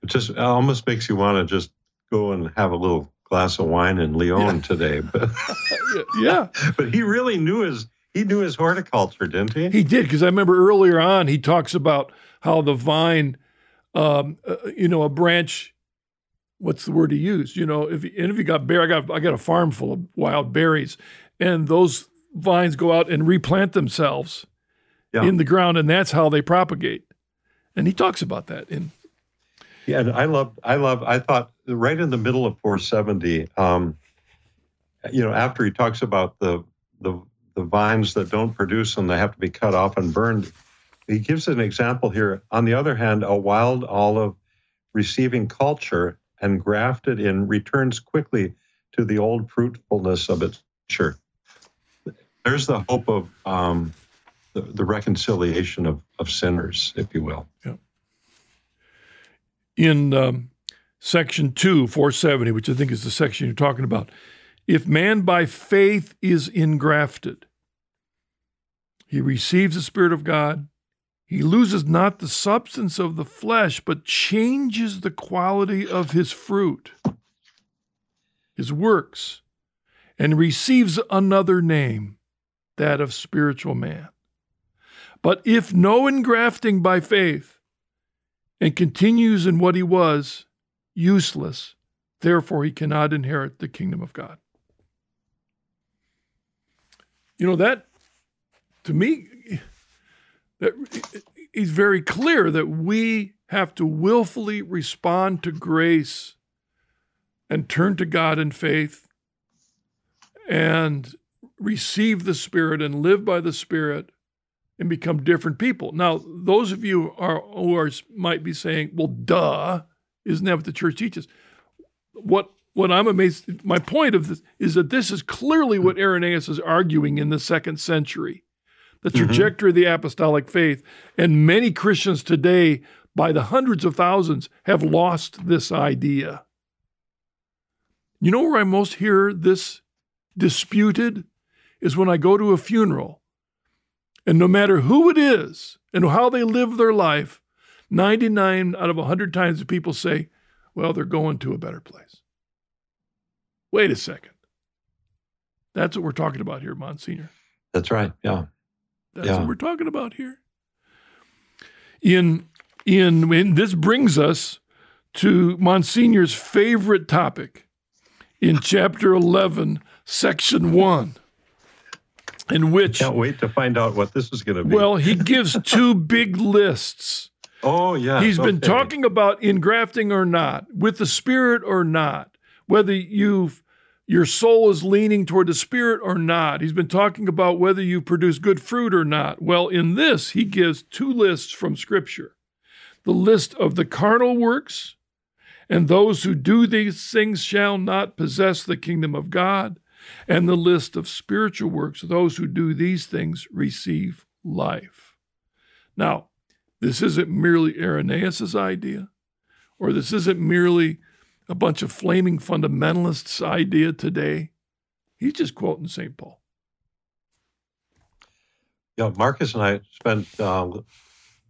just almost makes you want to just go and have a little glass of wine in Lyon yeah. today. But yeah, but he really knew his he knew his horticulture, didn't he? He did because I remember earlier on he talks about how the vine, um, uh, you know, a branch. What's the word he used? You know, if and if you got bear, I got I got a farm full of wild berries, and those vines go out and replant themselves yeah. in the ground, and that's how they propagate. And he talks about that in. Yeah, and I love, I love, I thought right in the middle of 470, um, you know, after he talks about the the the vines that don't produce and they have to be cut off and burned, he gives an example here. On the other hand, a wild olive receiving culture and grafted in returns quickly to the old fruitfulness of its nature. There's the hope of um, the, the reconciliation of, of sinners, if you will. Yeah. In um, section 2, 470, which I think is the section you're talking about, if man by faith is engrafted, he receives the Spirit of God. He loses not the substance of the flesh, but changes the quality of his fruit, his works, and receives another name, that of spiritual man. But if no engrafting by faith and continues in what he was, useless, therefore he cannot inherit the kingdom of God. You know, that to me, that he's very clear that we have to willfully respond to grace and turn to God in faith and receive the Spirit and live by the Spirit and become different people. Now, those of you are, who are might be saying, "Well, duh, isn't that what the church teaches?" What what I'm amazed. My point of this is that this is clearly what Irenaeus is arguing in the second century, the mm-hmm. trajectory mm-hmm. of the apostolic faith, and many Christians today, by the hundreds of thousands, have lost this idea. You know where I most hear this disputed is when I go to a funeral and no matter who it is and how they live their life, 99 out of 100 times the people say, well, they're going to a better place. Wait a second. That's what we're talking about here, Monsignor. That's right. Yeah. That's yeah. what we're talking about here. In in, in this brings us to Monsignor's favorite topic in chapter 11, section 1 in which I can't wait to find out what this is going to be. Well, he gives two big lists. Oh yeah, he's been talking about engrafting or not, with the spirit or not, whether you've your soul is leaning toward the spirit or not. He's been talking about whether you produce good fruit or not. Well, in this, he gives two lists from Scripture the list of the carnal works, and those who do these things shall not possess the kingdom of God and the list of spiritual works. Those who do these things receive life. Now, this isn't merely Irenaeus' idea, or this isn't merely a bunch of flaming fundamentalists' idea today. He's just quoting St. Paul. Yeah, Marcus and I spent uh,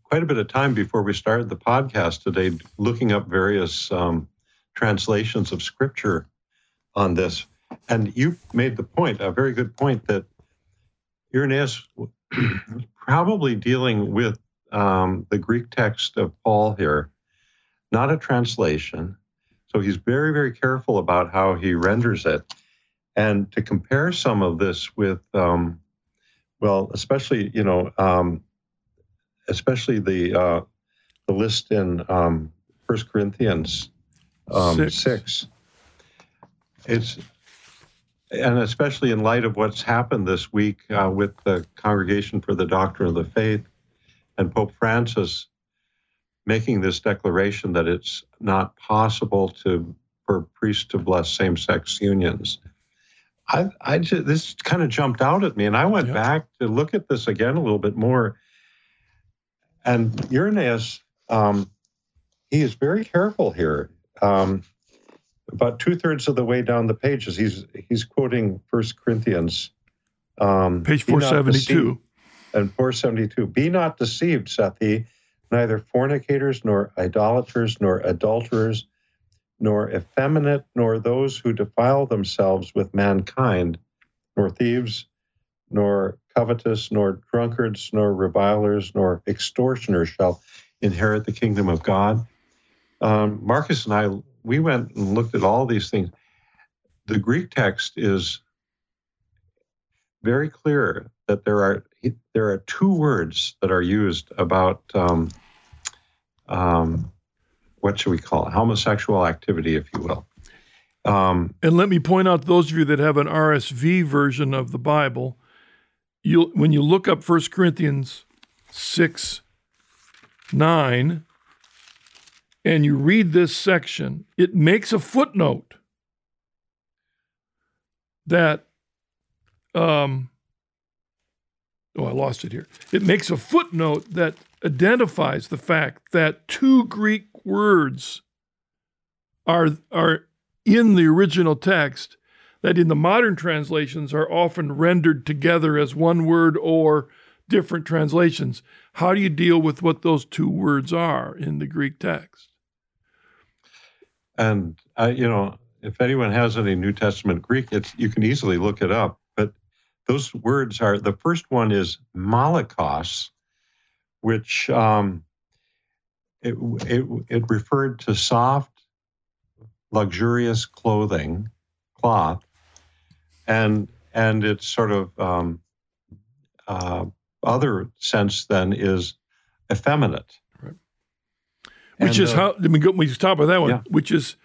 quite a bit of time before we started the podcast today looking up various um, translations of scripture on this. And you made the point, a very good point, that Irenaeus was probably dealing with um, the Greek text of Paul here, not a translation. So he's very, very careful about how he renders it. And to compare some of this with, um, well, especially, you know, um, especially the uh, the list in um, First Corinthians um, six. six. It's and especially in light of what's happened this week uh, with the Congregation for the Doctrine of the Faith and Pope Francis making this declaration that it's not possible to for priests to bless same-sex unions. I, I just, this kind of jumped out at me, and I went Yeah. back to look at this again a little bit more. And Irenaeus, um, he is very careful here. Um, about two thirds of the way down the pages, he's he's quoting First Corinthians, um, Page 472. and 472. Be not deceived, saith he, neither fornicators, nor idolaters, nor adulterers, nor effeminate, nor those who defile themselves with mankind, nor thieves, nor covetous, nor drunkards, nor revilers, nor extortioners shall inherit the kingdom of God. Um, Marcus and I, we went and looked at all these things. The Greek text is very clear that there are there are two words that are used about um, um, what should we call it? homosexual activity, if you will. Um, And let me point out to those of you that have an RSV version of the Bible, you when you look up 1 Corinthians 6 9 and you read this section, it makes a footnote that um oh I lost it here. It makes a footnote that identifies the fact that two Greek words are are in the original text that in the modern translations are often rendered together as one word or different translations. How do you deal with what those two words are in the Greek text? And uh, you know, if anyone has any New Testament Greek, it's you can easily look it up. But those words are the first one is malakos, which um, it, it it referred to soft, luxurious clothing, cloth, and and its sort of um, uh, other sense then is effeminate. Which And, is uh, how let me go. We stop with that one. Yeah. Which is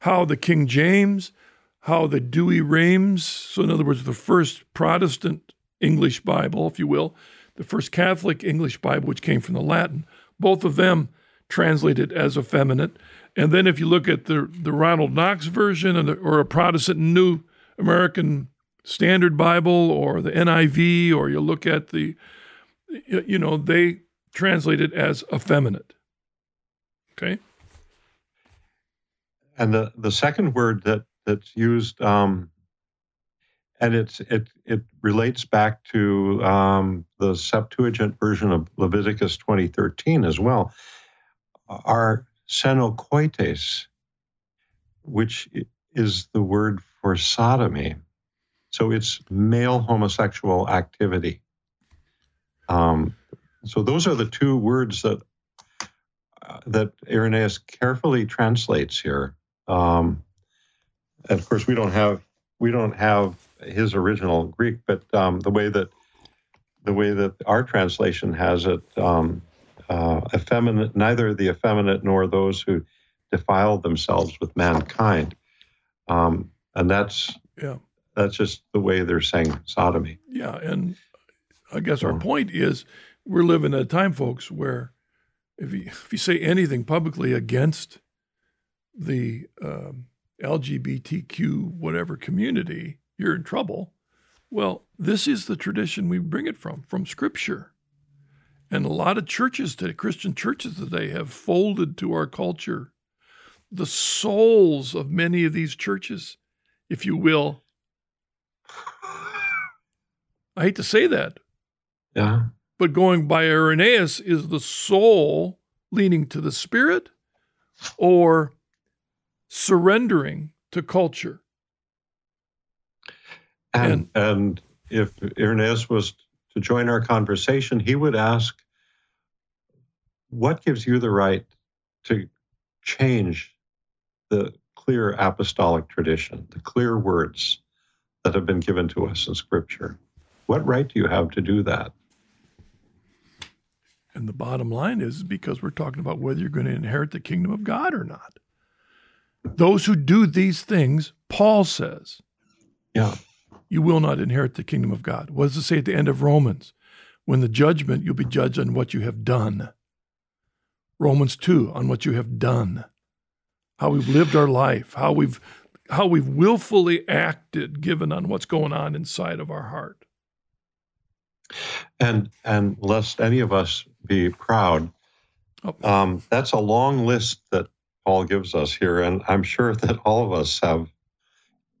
how the King James, how the Douay-Rheims. So in other words, the first Protestant English Bible, if you will, the first Catholic English Bible, which came from the Latin. Both of them translated as effeminate. And then if you look at the the Ronald Knox version and the, or a Protestant New American Standard Bible or the NIV, or you look at the, you you know, they translate it as effeminate. Okay. And the, the second word that that's used, um, and it's it it relates back to um, the Septuagint version of Leviticus twenty thirteen as well, are xenokoites, which is the word for sodomy. So it's male homosexual activity. Um, so those are the two words that that Irenaeus carefully translates here. Um, and of course, we don't have we don't have his original Greek, but um, the way that the way that our translation has it, um, uh, effeminate, neither the effeminate nor those who defile themselves with mankind, um, and that's Yeah. that's just the way they're saying sodomy. Yeah, and I guess our point is we're living at a time, folks, where if you if you say anything publicly against the um, LGBTQ whatever community, you're in trouble. Well, this is the tradition we bring it from, from Scripture. And a lot of churches today, Christian churches today, have folded to our culture. The souls of many of these churches, if you will, I hate to say that, Yeah, but going by Irenaeus, is the soul leaning to the spirit or surrendering to culture? and and if Irenaeus was to join our conversation, he would ask, "What gives you the right to change the clear apostolic tradition, the clear words that have been given to us in Scripture? What right do you have to do that?" And the bottom line is because we're talking about whether you're going to inherit the kingdom of God or not. Those who do these things, Paul says, Yeah, you will not inherit the kingdom of God. What does it say at the end of Romans? When the judgment, you'll be judged on what you have done. Romans 2, on what you have done. how we've lived our life, how we've how we've willfully acted given on what's going on inside of our heart. And and lest any of us be proud, oh. um, that's a long list that Paul gives us here, and I'm sure that all of us have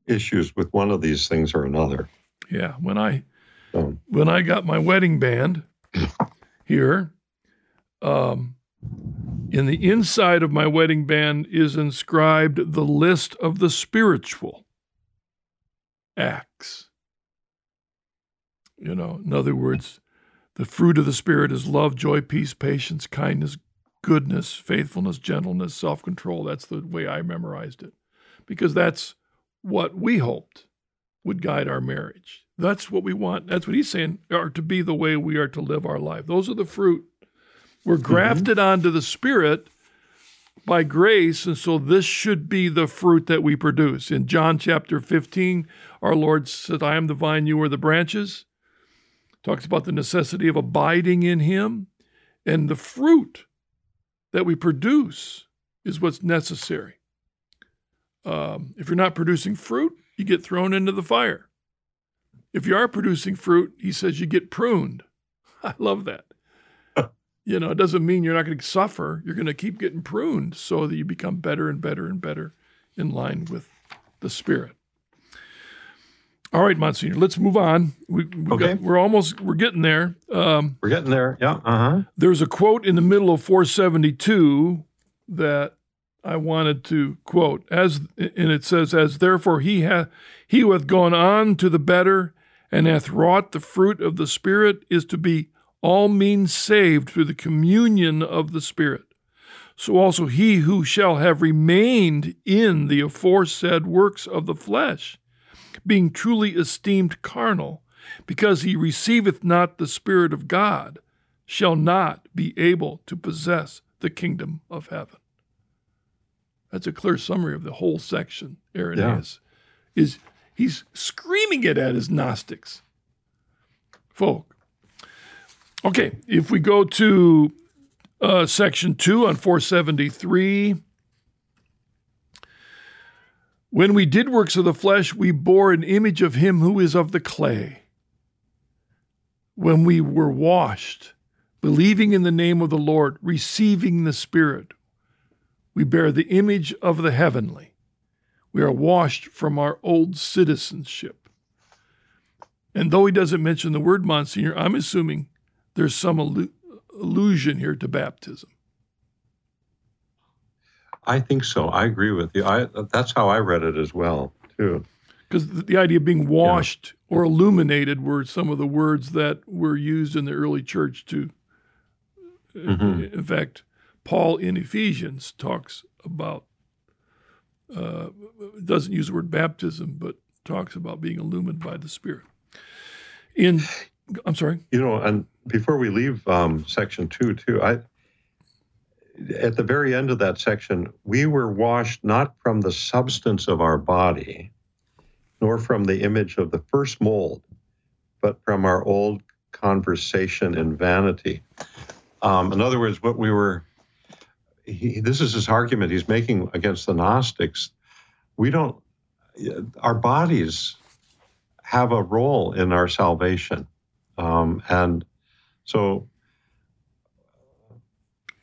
issues with one of these things or another. Yeah, when I when I got my wedding band here, um, in the inside of my wedding band is inscribed the list of the spiritual acts. You know, in other words, the fruit of the Spirit is love, joy, peace, patience, kindness, goodness, faithfulness, gentleness, self control. That's the way I memorized it because that's what we hoped would guide our marriage. That's what we want. That's what he's saying are to be the way we are to live our life. Those are the fruit we're mm-hmm. grafted mm-hmm. onto the Spirit by grace, and so this should be the fruit that we produce. In John chapter 15, our Lord said, I am the vine, you are the branches. Talks about the necessity of abiding in Him, and the fruit that we produce is what's necessary. Um, if you're not producing fruit, you get thrown into the fire. If you are producing fruit, he says you get pruned. I love that you know, it doesn't mean you're not going to suffer. You're going to keep getting pruned so that you become better and better and better in line with the Spirit. All right, Monsignor, let's move on. We, we okay. Got, we're almost, we're getting there. Um, we're getting there. Yeah. Uh huh. There's a quote in the middle of 472 that I wanted to quote as, and it says, "As therefore he hath he who hath gone on to the better and hath wrought the fruit of the Spirit is to be all means saved through the communion of the Spirit. So also he who shall have remained in the aforesaid works of the flesh, being truly esteemed carnal, because he receiveth not the Spirit of God, shall not be able to possess the kingdom of heaven. That's a clear summary of the whole section. Irenaeus yeah. is he's screaming it at his Gnostics. Folk, Okay, if we go to uh, section two on 473. When we did works of the flesh, we bore an image of him who is of the clay. When we were washed, believing in the name of the Lord, receiving the Spirit, we bear the image of the heavenly. We are washed from our old citizenship. And though he doesn't mention the word Monsignor, I'm assuming there's some allusion here to baptism. I think so. I agree with you. I, that's how I read it as well, too. Because the idea of being washed yeah. or illuminated were some of the words that were used in the early church to. Mm-hmm. In fact, Paul in Ephesians talks about, uh, doesn't use the word baptism, but talks about being illumined by the Spirit. In I'm sorry. You know, and before we leave um, section two, too, I at the very end of that section, we were washed not from the substance of our body, nor from the image of the first mold, but from our old conversation and vanity. Um, in other words, what we were, he, this is his argument he's making against the Gnostics. We don't, our bodies have a role in our salvation. Um, and so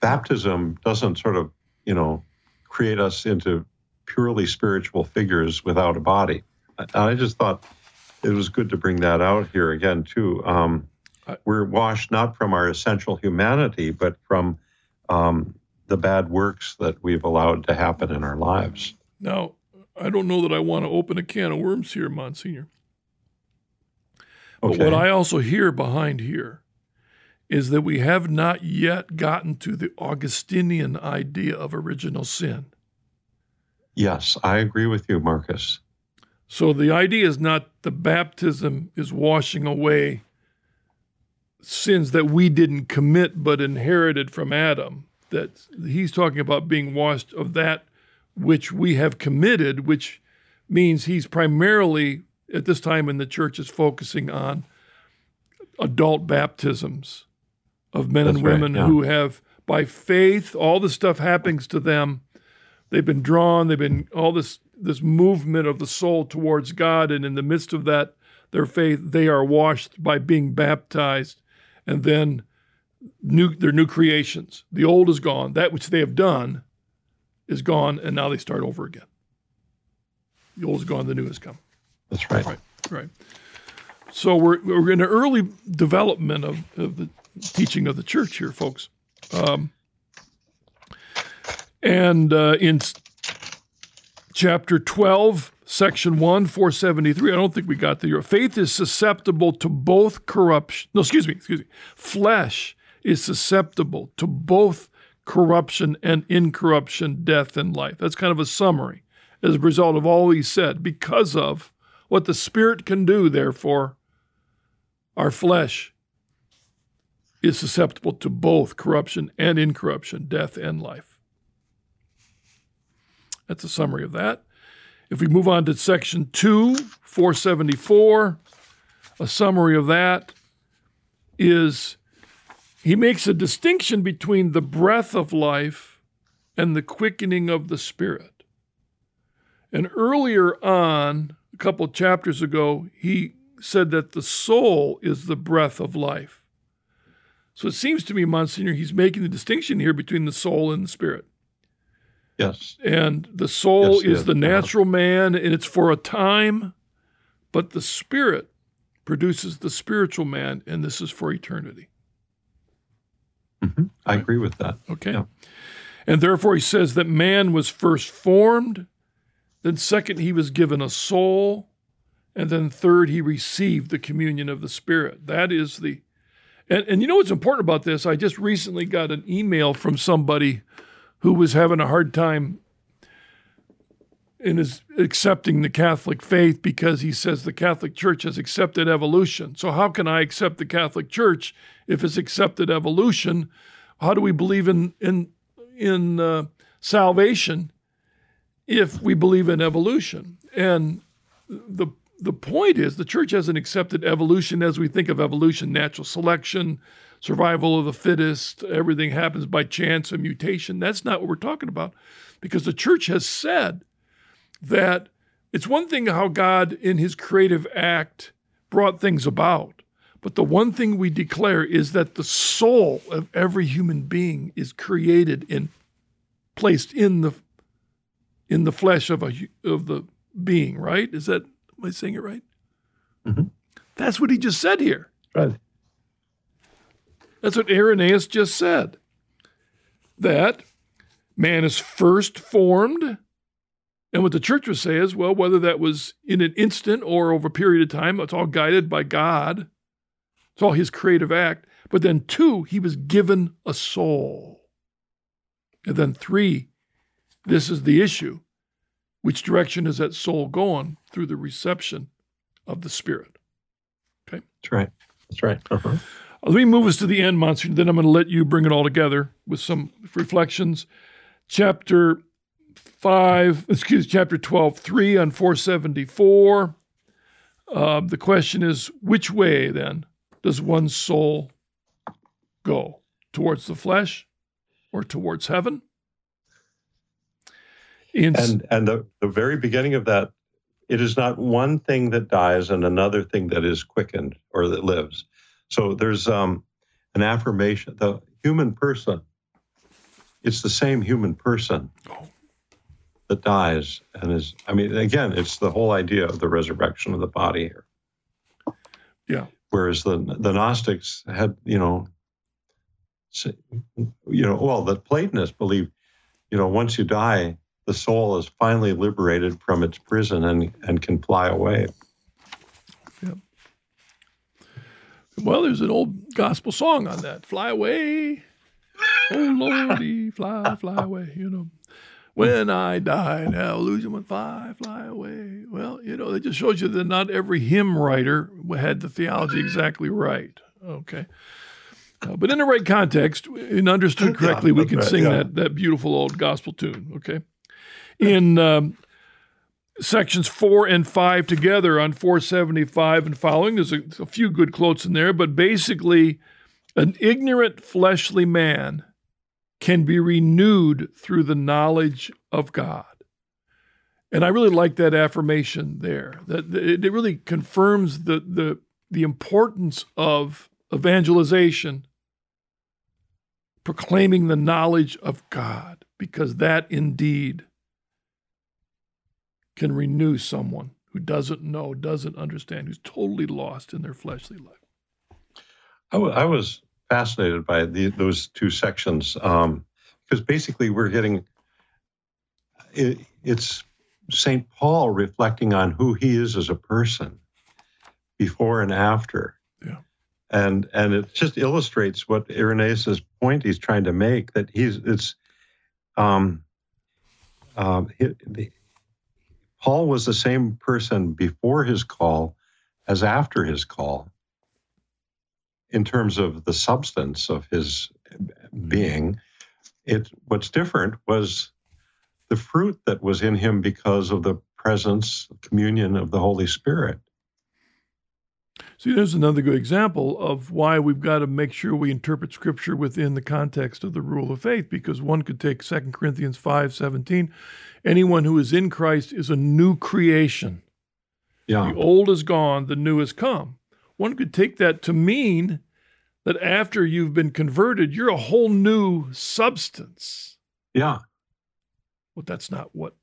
baptism doesn't sort of, you know, create us into purely spiritual figures without a body. I, I just thought it was good to bring that out here again, too. Um, we're washed not from our essential humanity, but from um, the bad works that we've allowed to happen in our lives. Now, I don't know that I want to open a can of worms here, Monsignor. Okay. But what I also hear behind here is that we have not yet gotten to the Augustinian idea of original sin. Yes, I agree with you, Marcus. So the idea is not the baptism is washing away sins that we didn't commit but inherited from Adam. That he's talking about being washed of that which we have committed, which means he's primarily at this time in the church is focusing on adult baptisms of men That's and women right, yeah. who have, by faith, all the stuff happens to them they've been drawn, they've been all this this movement of the soul towards God, and in the midst of that, their faith, they are washed by being baptized, and then new they're new creations. The old is gone. That which they have done is gone, and now they start over again. The old is gone, the new has come. That's right. Right, right. So we're we're in an early development of, of the teaching of the church here, folks. Um, and uh, in chapter 12, section 1, 473, I don't think we got there. Faith is susceptible to both corruption. No, excuse me, excuse me. Flesh is susceptible to both corruption and incorruption, death and life. That's kind of a summary as a result of all he said. Because of what the Spirit can do, therefore, our flesh is susceptible to both corruption and incorruption, death and life. That's a summary of that. If we move on to section 2, 474, a summary of that is he makes a distinction between the breath of life and the quickening of the spirit. And earlier on, a couple chapters ago, he said that the soul is the breath of life. So it seems to me, Monsignor, he's making the distinction here between the soul and the spirit. Yes. And the soul Yes, is yes, the uh-huh. natural man, and it's for a time, but the spirit produces the spiritual man, and this is for eternity. Mhm. I agree with that. Okay. Yeah. And therefore, he says that man was first formed, then, second, he was given a soul, and then, third, he received the communion of the Spirit. That is the. And, and you know what's important about this? I just recently got an email from somebody who was having a hard time in his accepting the Catholic faith because he says the Catholic Church has accepted evolution. So how can I accept the Catholic Church if it's accepted evolution? How do we believe in in in uh, salvation if we believe in evolution? And the the point is the church hasn't accepted evolution as we think of evolution, natural selection, survival of the fittest, everything happens by chance and mutation. That's not what we're talking about because the church has said that it's one thing how God, in his creative act, brought things about. But the one thing we declare is that the soul of every human being is created and placed in the in the flesh of a of the being. Right? Is that am I saying it right? Mhm. That's what he just said here. Right. That's what Irenaeus just said. That man is first formed. And what the church would say is, well, whether that was in an instant or over a period of time, it's all guided by God. It's all his creative act. But then, two, he was given a soul. And then, three, this is the issue. Which direction is that soul going? Through the reception of the Spirit. Okay. That's right. That's right. Uh-huh. Let me move us to the end, Monster. Then I'm going to let you bring it all together with some reflections. Chapter 5, excuse chapter 12, 3 on 474. Uh, the question is which way then does one's soul go? Towards the flesh or towards heaven? In, And and the, the very beginning of that, it is not one thing that dies and another thing that is quickened or that lives. So there's um, an affirmation. The human person, it's the same human person Oh. that dies and is. I mean, again, it's the whole idea of the resurrection of the body here. Yeah. Whereas the the Gnostics had, you know, you know, well, the Platonists believe, you know, once you die, the soul is finally liberated from its prison and, and can fly away. well, there's an old gospel song on that. Fly away. Oh Lordy, fly, fly away, you know. When I die, hallelujah, when fly, fly away. Well, you know, it just shows you that not every hymn writer had the theology exactly right. Okay. Uh, but in the right context and understood Yeah, correctly, we can right, sing yeah. that, that beautiful old gospel tune. Okay. In um, sections four and five together on 475 and following, there's a, a few good quotes in there, but basically, an ignorant fleshly man can be renewed through the knowledge of God. And I really like that affirmation there. That it really confirms the the the importance of evangelization, proclaiming the knowledge of God, because that indeed can renew someone who doesn't know, doesn't understand, who's totally lost in their fleshly life. I, w- I was fascinated by the, those two sections because um, basically we're getting it, it's St. Paul reflecting on who he is as a person before and after. Yeah. And and it just illustrates what Irenaeus's point he's trying to make that he's it's um um Paul was the same person before his call as after his call in terms of the substance of his being. It what's different was the fruit that was in him because of the presence, communion of the Holy Spirit. See, there's another good example of why we've got to make sure we interpret Scripture within the context of the rule of faith, because one could take 2 Corinthians 5 17. Anyone who is in Christ is a new creation. Yeah. The old is gone, the new has come. One could take that to mean that after you've been converted, you're a whole new substance. Yeah. But that's not what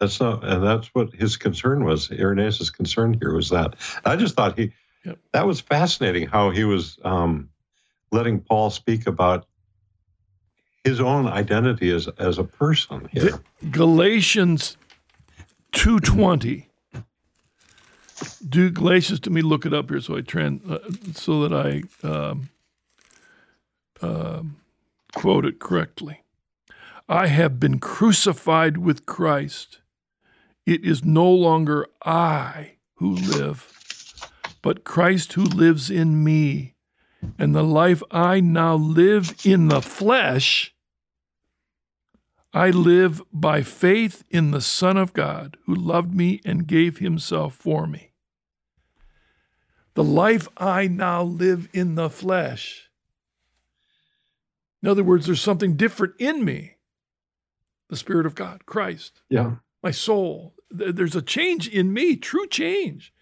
that's not, and that's what his concern was. Irenaeus' concern here was that. I just thought he, yep. that was fascinating how he was um, letting Paul speak about his own identity as as a person here. Galatians two twenty. Do Galatians to me look it up here so I trend uh, so that I um, uh, quote it correctly. I have been crucified with Christ. It is no longer I who live, but Christ who lives in me. And the life I now live in the flesh, I live by faith in the Son of God who loved me and gave himself for me. The life I now live in the flesh. In other words, there's something different in me the Spirit of God, Christ. Yeah. My soul. There's a change in me, true change.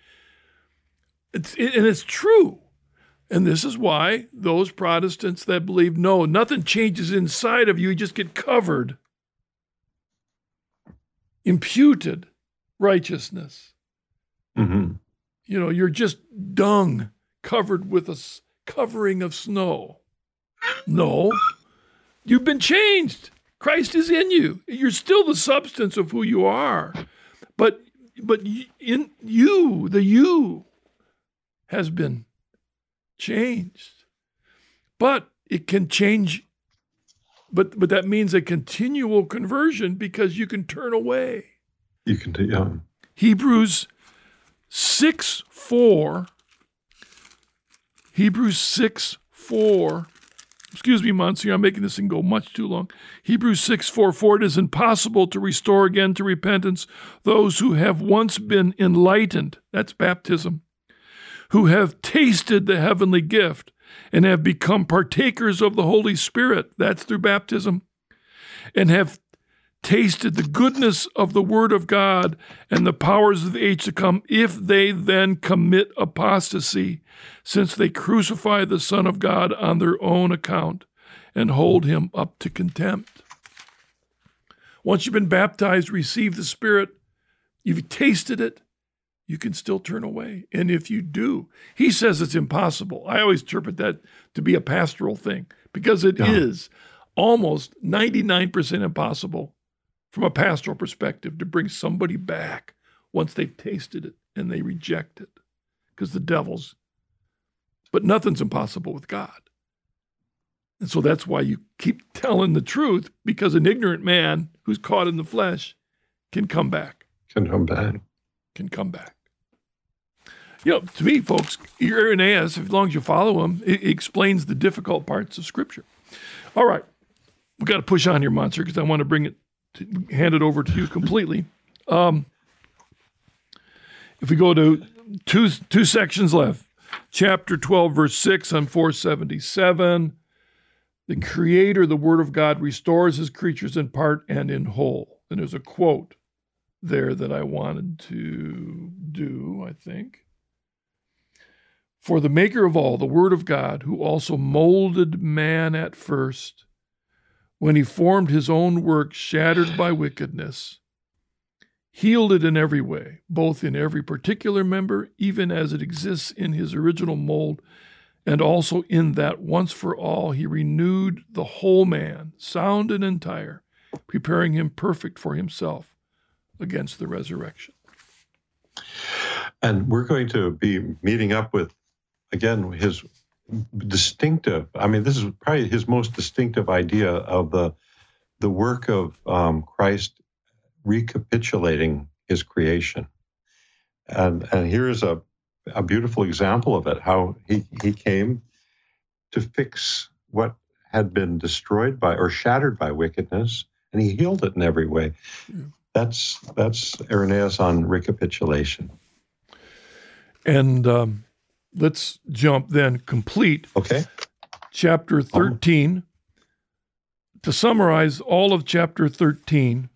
It's, and it's true. And this is why those Protestants that believe no, nothing changes inside of you, you just get covered, imputed righteousness. Mm-hmm. You know, you're just dung covered with a covering of snow. No, you've been changed. Christ is in you. You're still the substance of who you are. But but in you, the you has been changed. But it can change but but that means a continual conversion because you can turn away. You can take yeah. Hebrews 6 4 Hebrews 6 4 excuse me, Monsignor, I'm making this thing go much too long. Hebrews 6 4 4 it is impossible to restore again to repentance those who have once been enlightened. That's baptism. Who have tasted the heavenly gift and have become partakers of the Holy Spirit. That's through baptism. And have tasted the goodness of the Word of God and the powers of the age to come, if they then commit apostasy, since they crucify the Son of God on their own account and hold him up to contempt. Once you've been baptized, receive the Spirit, you've tasted it, you can still turn away. And if you do, he says it's impossible. I always interpret that to be a pastoral thing because it yeah. is almost 99% impossible from a pastoral perspective to bring somebody back once they've tasted it and they reject it because the devil's but nothing's impossible with God. And so that's why you keep telling the truth because an ignorant man who's caught in the flesh can come back. Can come back. Can come back. You know, to me, folks, Irenaeus, as long as you follow him, it explains the difficult parts of Scripture. All right, we got to push on here, monster, because I want to bring it hand it over to you completely. Um, if we go to two two sections left, chapter 12, verse 6 on 477, The Creator, the Word of God, restores His creatures in part and in whole. And there's a quote there that I wanted to do, I think. For the Maker of all, the Word of God, who also molded man at first, when he formed his own work shattered by wickedness, healed it in every way, both in every particular member, even as it exists in his original mold, and also in that once for all he renewed the whole man, sound and entire, preparing him perfect for himself against the resurrection. And we're going to be meeting up with, again, his distinctive, I mean, this is probably his most distinctive idea of the the work of um, Christ recapitulating his creation. And, and here's a, a beautiful example of it how he, he came to fix what had been destroyed by or shattered by wickedness, and he healed it in every way. Yeah. That's that's Irenaeus on recapitulation. And um, let's jump then complete. Okay. Chapter 13. Um, to summarize all of chapter 13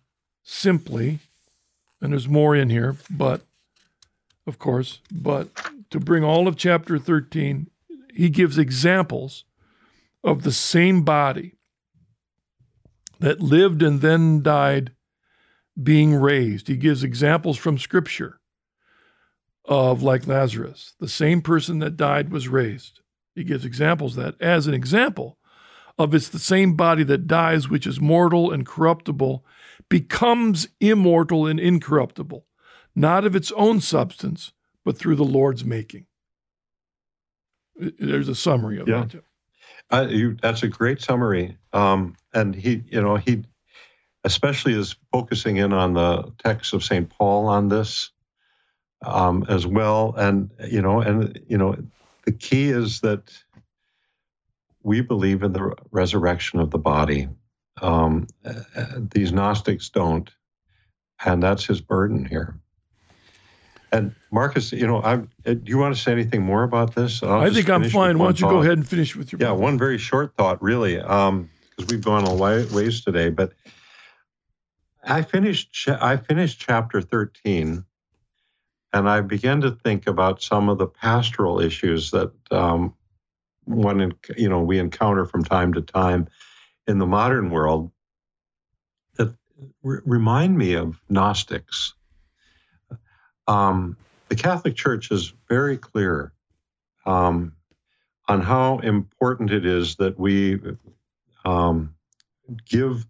simply, and there's more in here, but of course, but to bring all of chapter 13, he gives examples of the same body that lived and then died being raised. He gives examples from Scripture of, like Lazarus, the same person that died was raised. He gives examples that, as an example of it's the same body that dies, which is mortal and corruptible, becomes immortal and incorruptible, not of its own substance, but through the Lord's making. There's a summary of yeah. that. Uh, you, that's a great summary. Um, and he, you know, he especially is focusing in on the text of St. Paul on this um, as well. And, you know, and, you know, the key is that we believe in the resurrection of the body. Um, these Gnostics don't, and that's his burden here. And Marcus, you know, I'm, uh, do you want to say anything more about this? I'll i think I'm fine. Why don't you thought. go ahead and finish with your? Yeah, one very short thought, really, because um, we've gone a ways today. But I finished. I finished chapter thirteen, and I began to think about some of the pastoral issues that um, one, you know, we encounter from time to time in the modern world that r- remind me of Gnostics. Um, the Catholic Church is very clear um, on how important it is that we um, give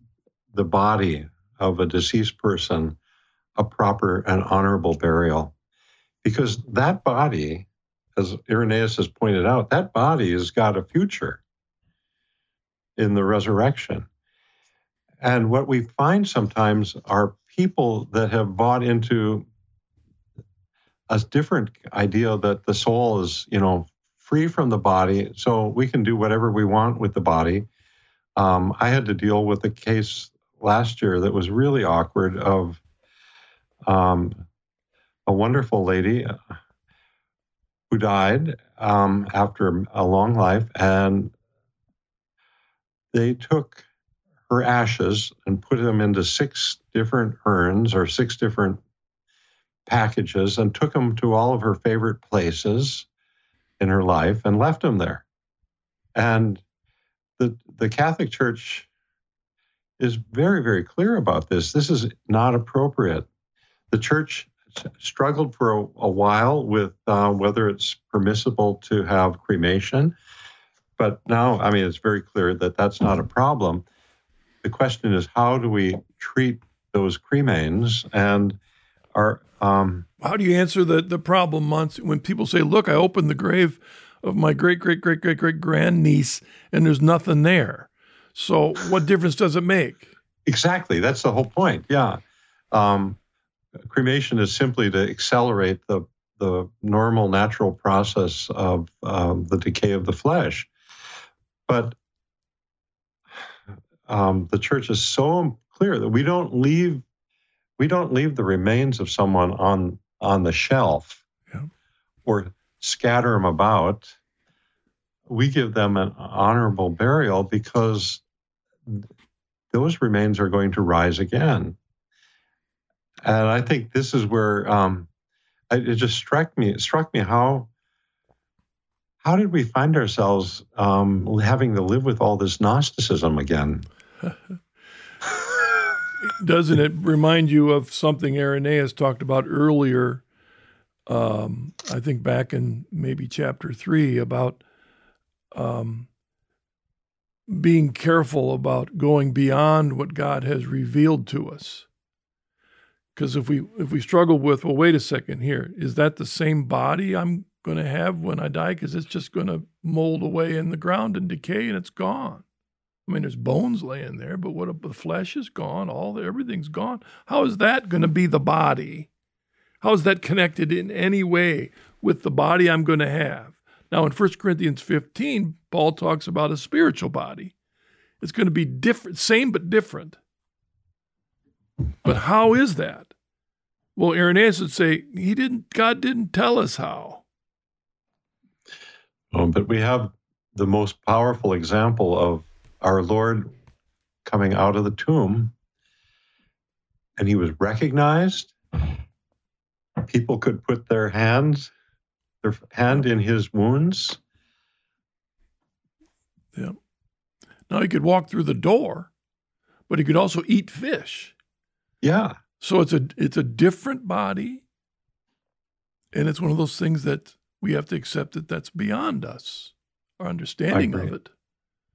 the body of a deceased person a proper and honorable burial. Because that body, as Irenaeus has pointed out, that body has got a future in the resurrection. And what we find sometimes are people that have bought into a different idea that the soul is, you know, free from the body, so we can do whatever we want with the body. Um, I had to deal with a case last year that was really awkward of um, a wonderful lady uh, who died um, after a long life, and they took her ashes and put them into six different urns or six different packages and took them to all of her favorite places in her life and left them there. And the the Catholic Church is very very clear about this. This is not appropriate. The church struggled for a, a while with uh, whether it's permissible to have cremation. But now, I mean, it's very clear that that's not a problem. The question is, how do we treat those cremains? And are um, how do you answer the the problem months when people say, "Look, I opened the grave of my great great great great great grandniece, and there's nothing there." So, what difference does it make? Exactly, that's the whole point. Yeah, um, cremation is simply to accelerate the the normal natural process of um, the decay of the flesh. But um, the church is so clear that we don't leave we don't leave the remains of someone on on the shelf yeah. or scatter them about we give them an honorable burial because those remains are going to rise again. And I think this is where um, it just struck me. It struck me how how did we find ourselves um, having to live with all this Gnosticism again? Doesn't it remind you of something Irenaeus talked about earlier? Um, I think back in maybe chapter three about um, being careful about going beyond what God has revealed to us. Because if we if we struggle with, well, wait a second here, is that the same body I'm going to have when I die? Because it's just going to mold away in the ground and decay, and it's gone. I mean, there's bones laying there, but what the flesh is gone? All the, everything's gone. How is that going to be the body? How is that connected in any way with the body I'm going to have? Now, in 1 Corinthians 15, Paul talks about a spiritual body. It's going to be different, same but different. But how is that? Well, Irenaeus would say he didn't. God didn't tell us how. Oh, but we have the most powerful example of our Lord coming out of the tomb, and he was recognized. People could put their hands, their hand in his wounds. Yeah. Now he could walk through the door, but he could also eat fish. Yeah. So it's a it's a different body, and it's one of those things that we have to accept that that's beyond us, our understanding of it.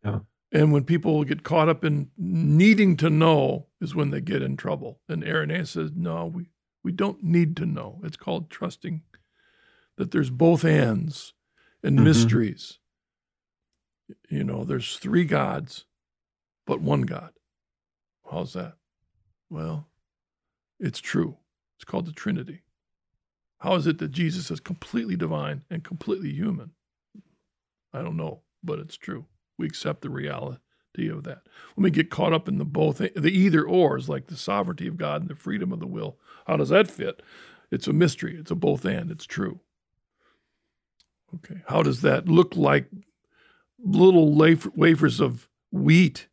Yeah. And when people get caught up in needing to know is when they get in trouble. And Irenaeus says, no, we, we don't need to know. It's called trusting that there's both ends and mm-hmm. mysteries. You know, there's three gods, but one God. How's that? Well, it's true. It's called the Trinity. How is it that Jesus is completely divine and completely human? I don't know, but it's true. We accept the reality of that. When we get caught up in the both, the either ors, like the sovereignty of God and the freedom of the will, how does that fit? It's a mystery. It's a both and. It's true. Okay. How does that look like little wafers of wheat?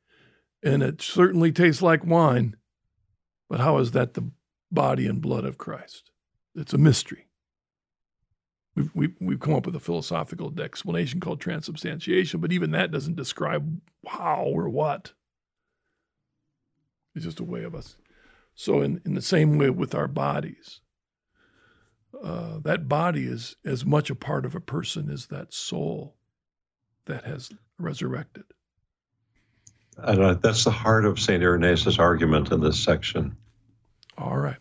And it certainly tastes like wine. But how is that the body and blood of Christ? It's a mystery. We've, we've, we've come up with a philosophical explanation called transubstantiation, but even that doesn't describe how or what. It's just a way of us. So, in, in the same way with our bodies, uh, that body is as much a part of a person as that soul that has resurrected. And that's the heart of St. Irenaeus' argument in this section. All right.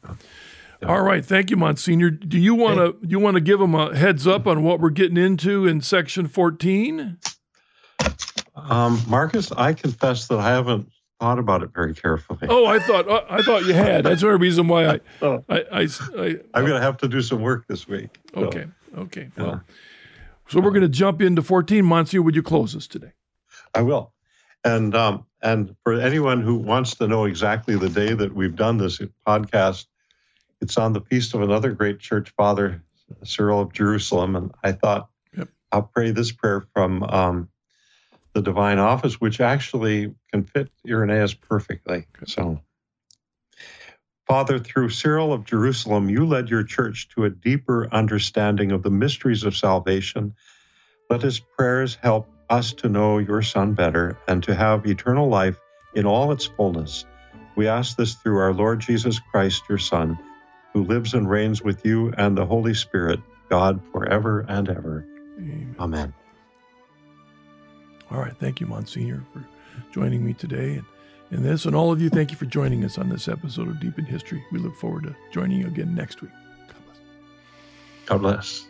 All right, thank you, Monsignor. Do you want to you want to give them a heads up on what we're getting into in section fourteen? Um, Marcus, I confess that I haven't thought about it very carefully. Oh, I thought uh, I thought you had. That's the reason why I oh. I, I, I am going to have to do some work this week. So. Okay, okay. Well, yeah. so we're going to jump into fourteen. Monsignor, would you close us today? I will. And um, and for anyone who wants to know exactly the day that we've done this podcast, it's on the feast of another great church father, Cyril of Jerusalem. And I thought, yep. I'll pray this prayer from um, the divine office, which actually can fit Irenaeus perfectly. So, Father, through Cyril of Jerusalem, you led your church to a deeper understanding of the mysteries of salvation. Let his prayers help us to know your Son better and to have eternal life in all its fullness. We ask this through our Lord Jesus Christ, your Son who lives and reigns with you and the Holy Spirit, God, forever and ever. Amen. Amen. All right. Thank you, Monsignor, for joining me today and in this. And all of you, thank you for joining us on this episode of Deep in History. We look forward to joining you again next week. God bless. God bless.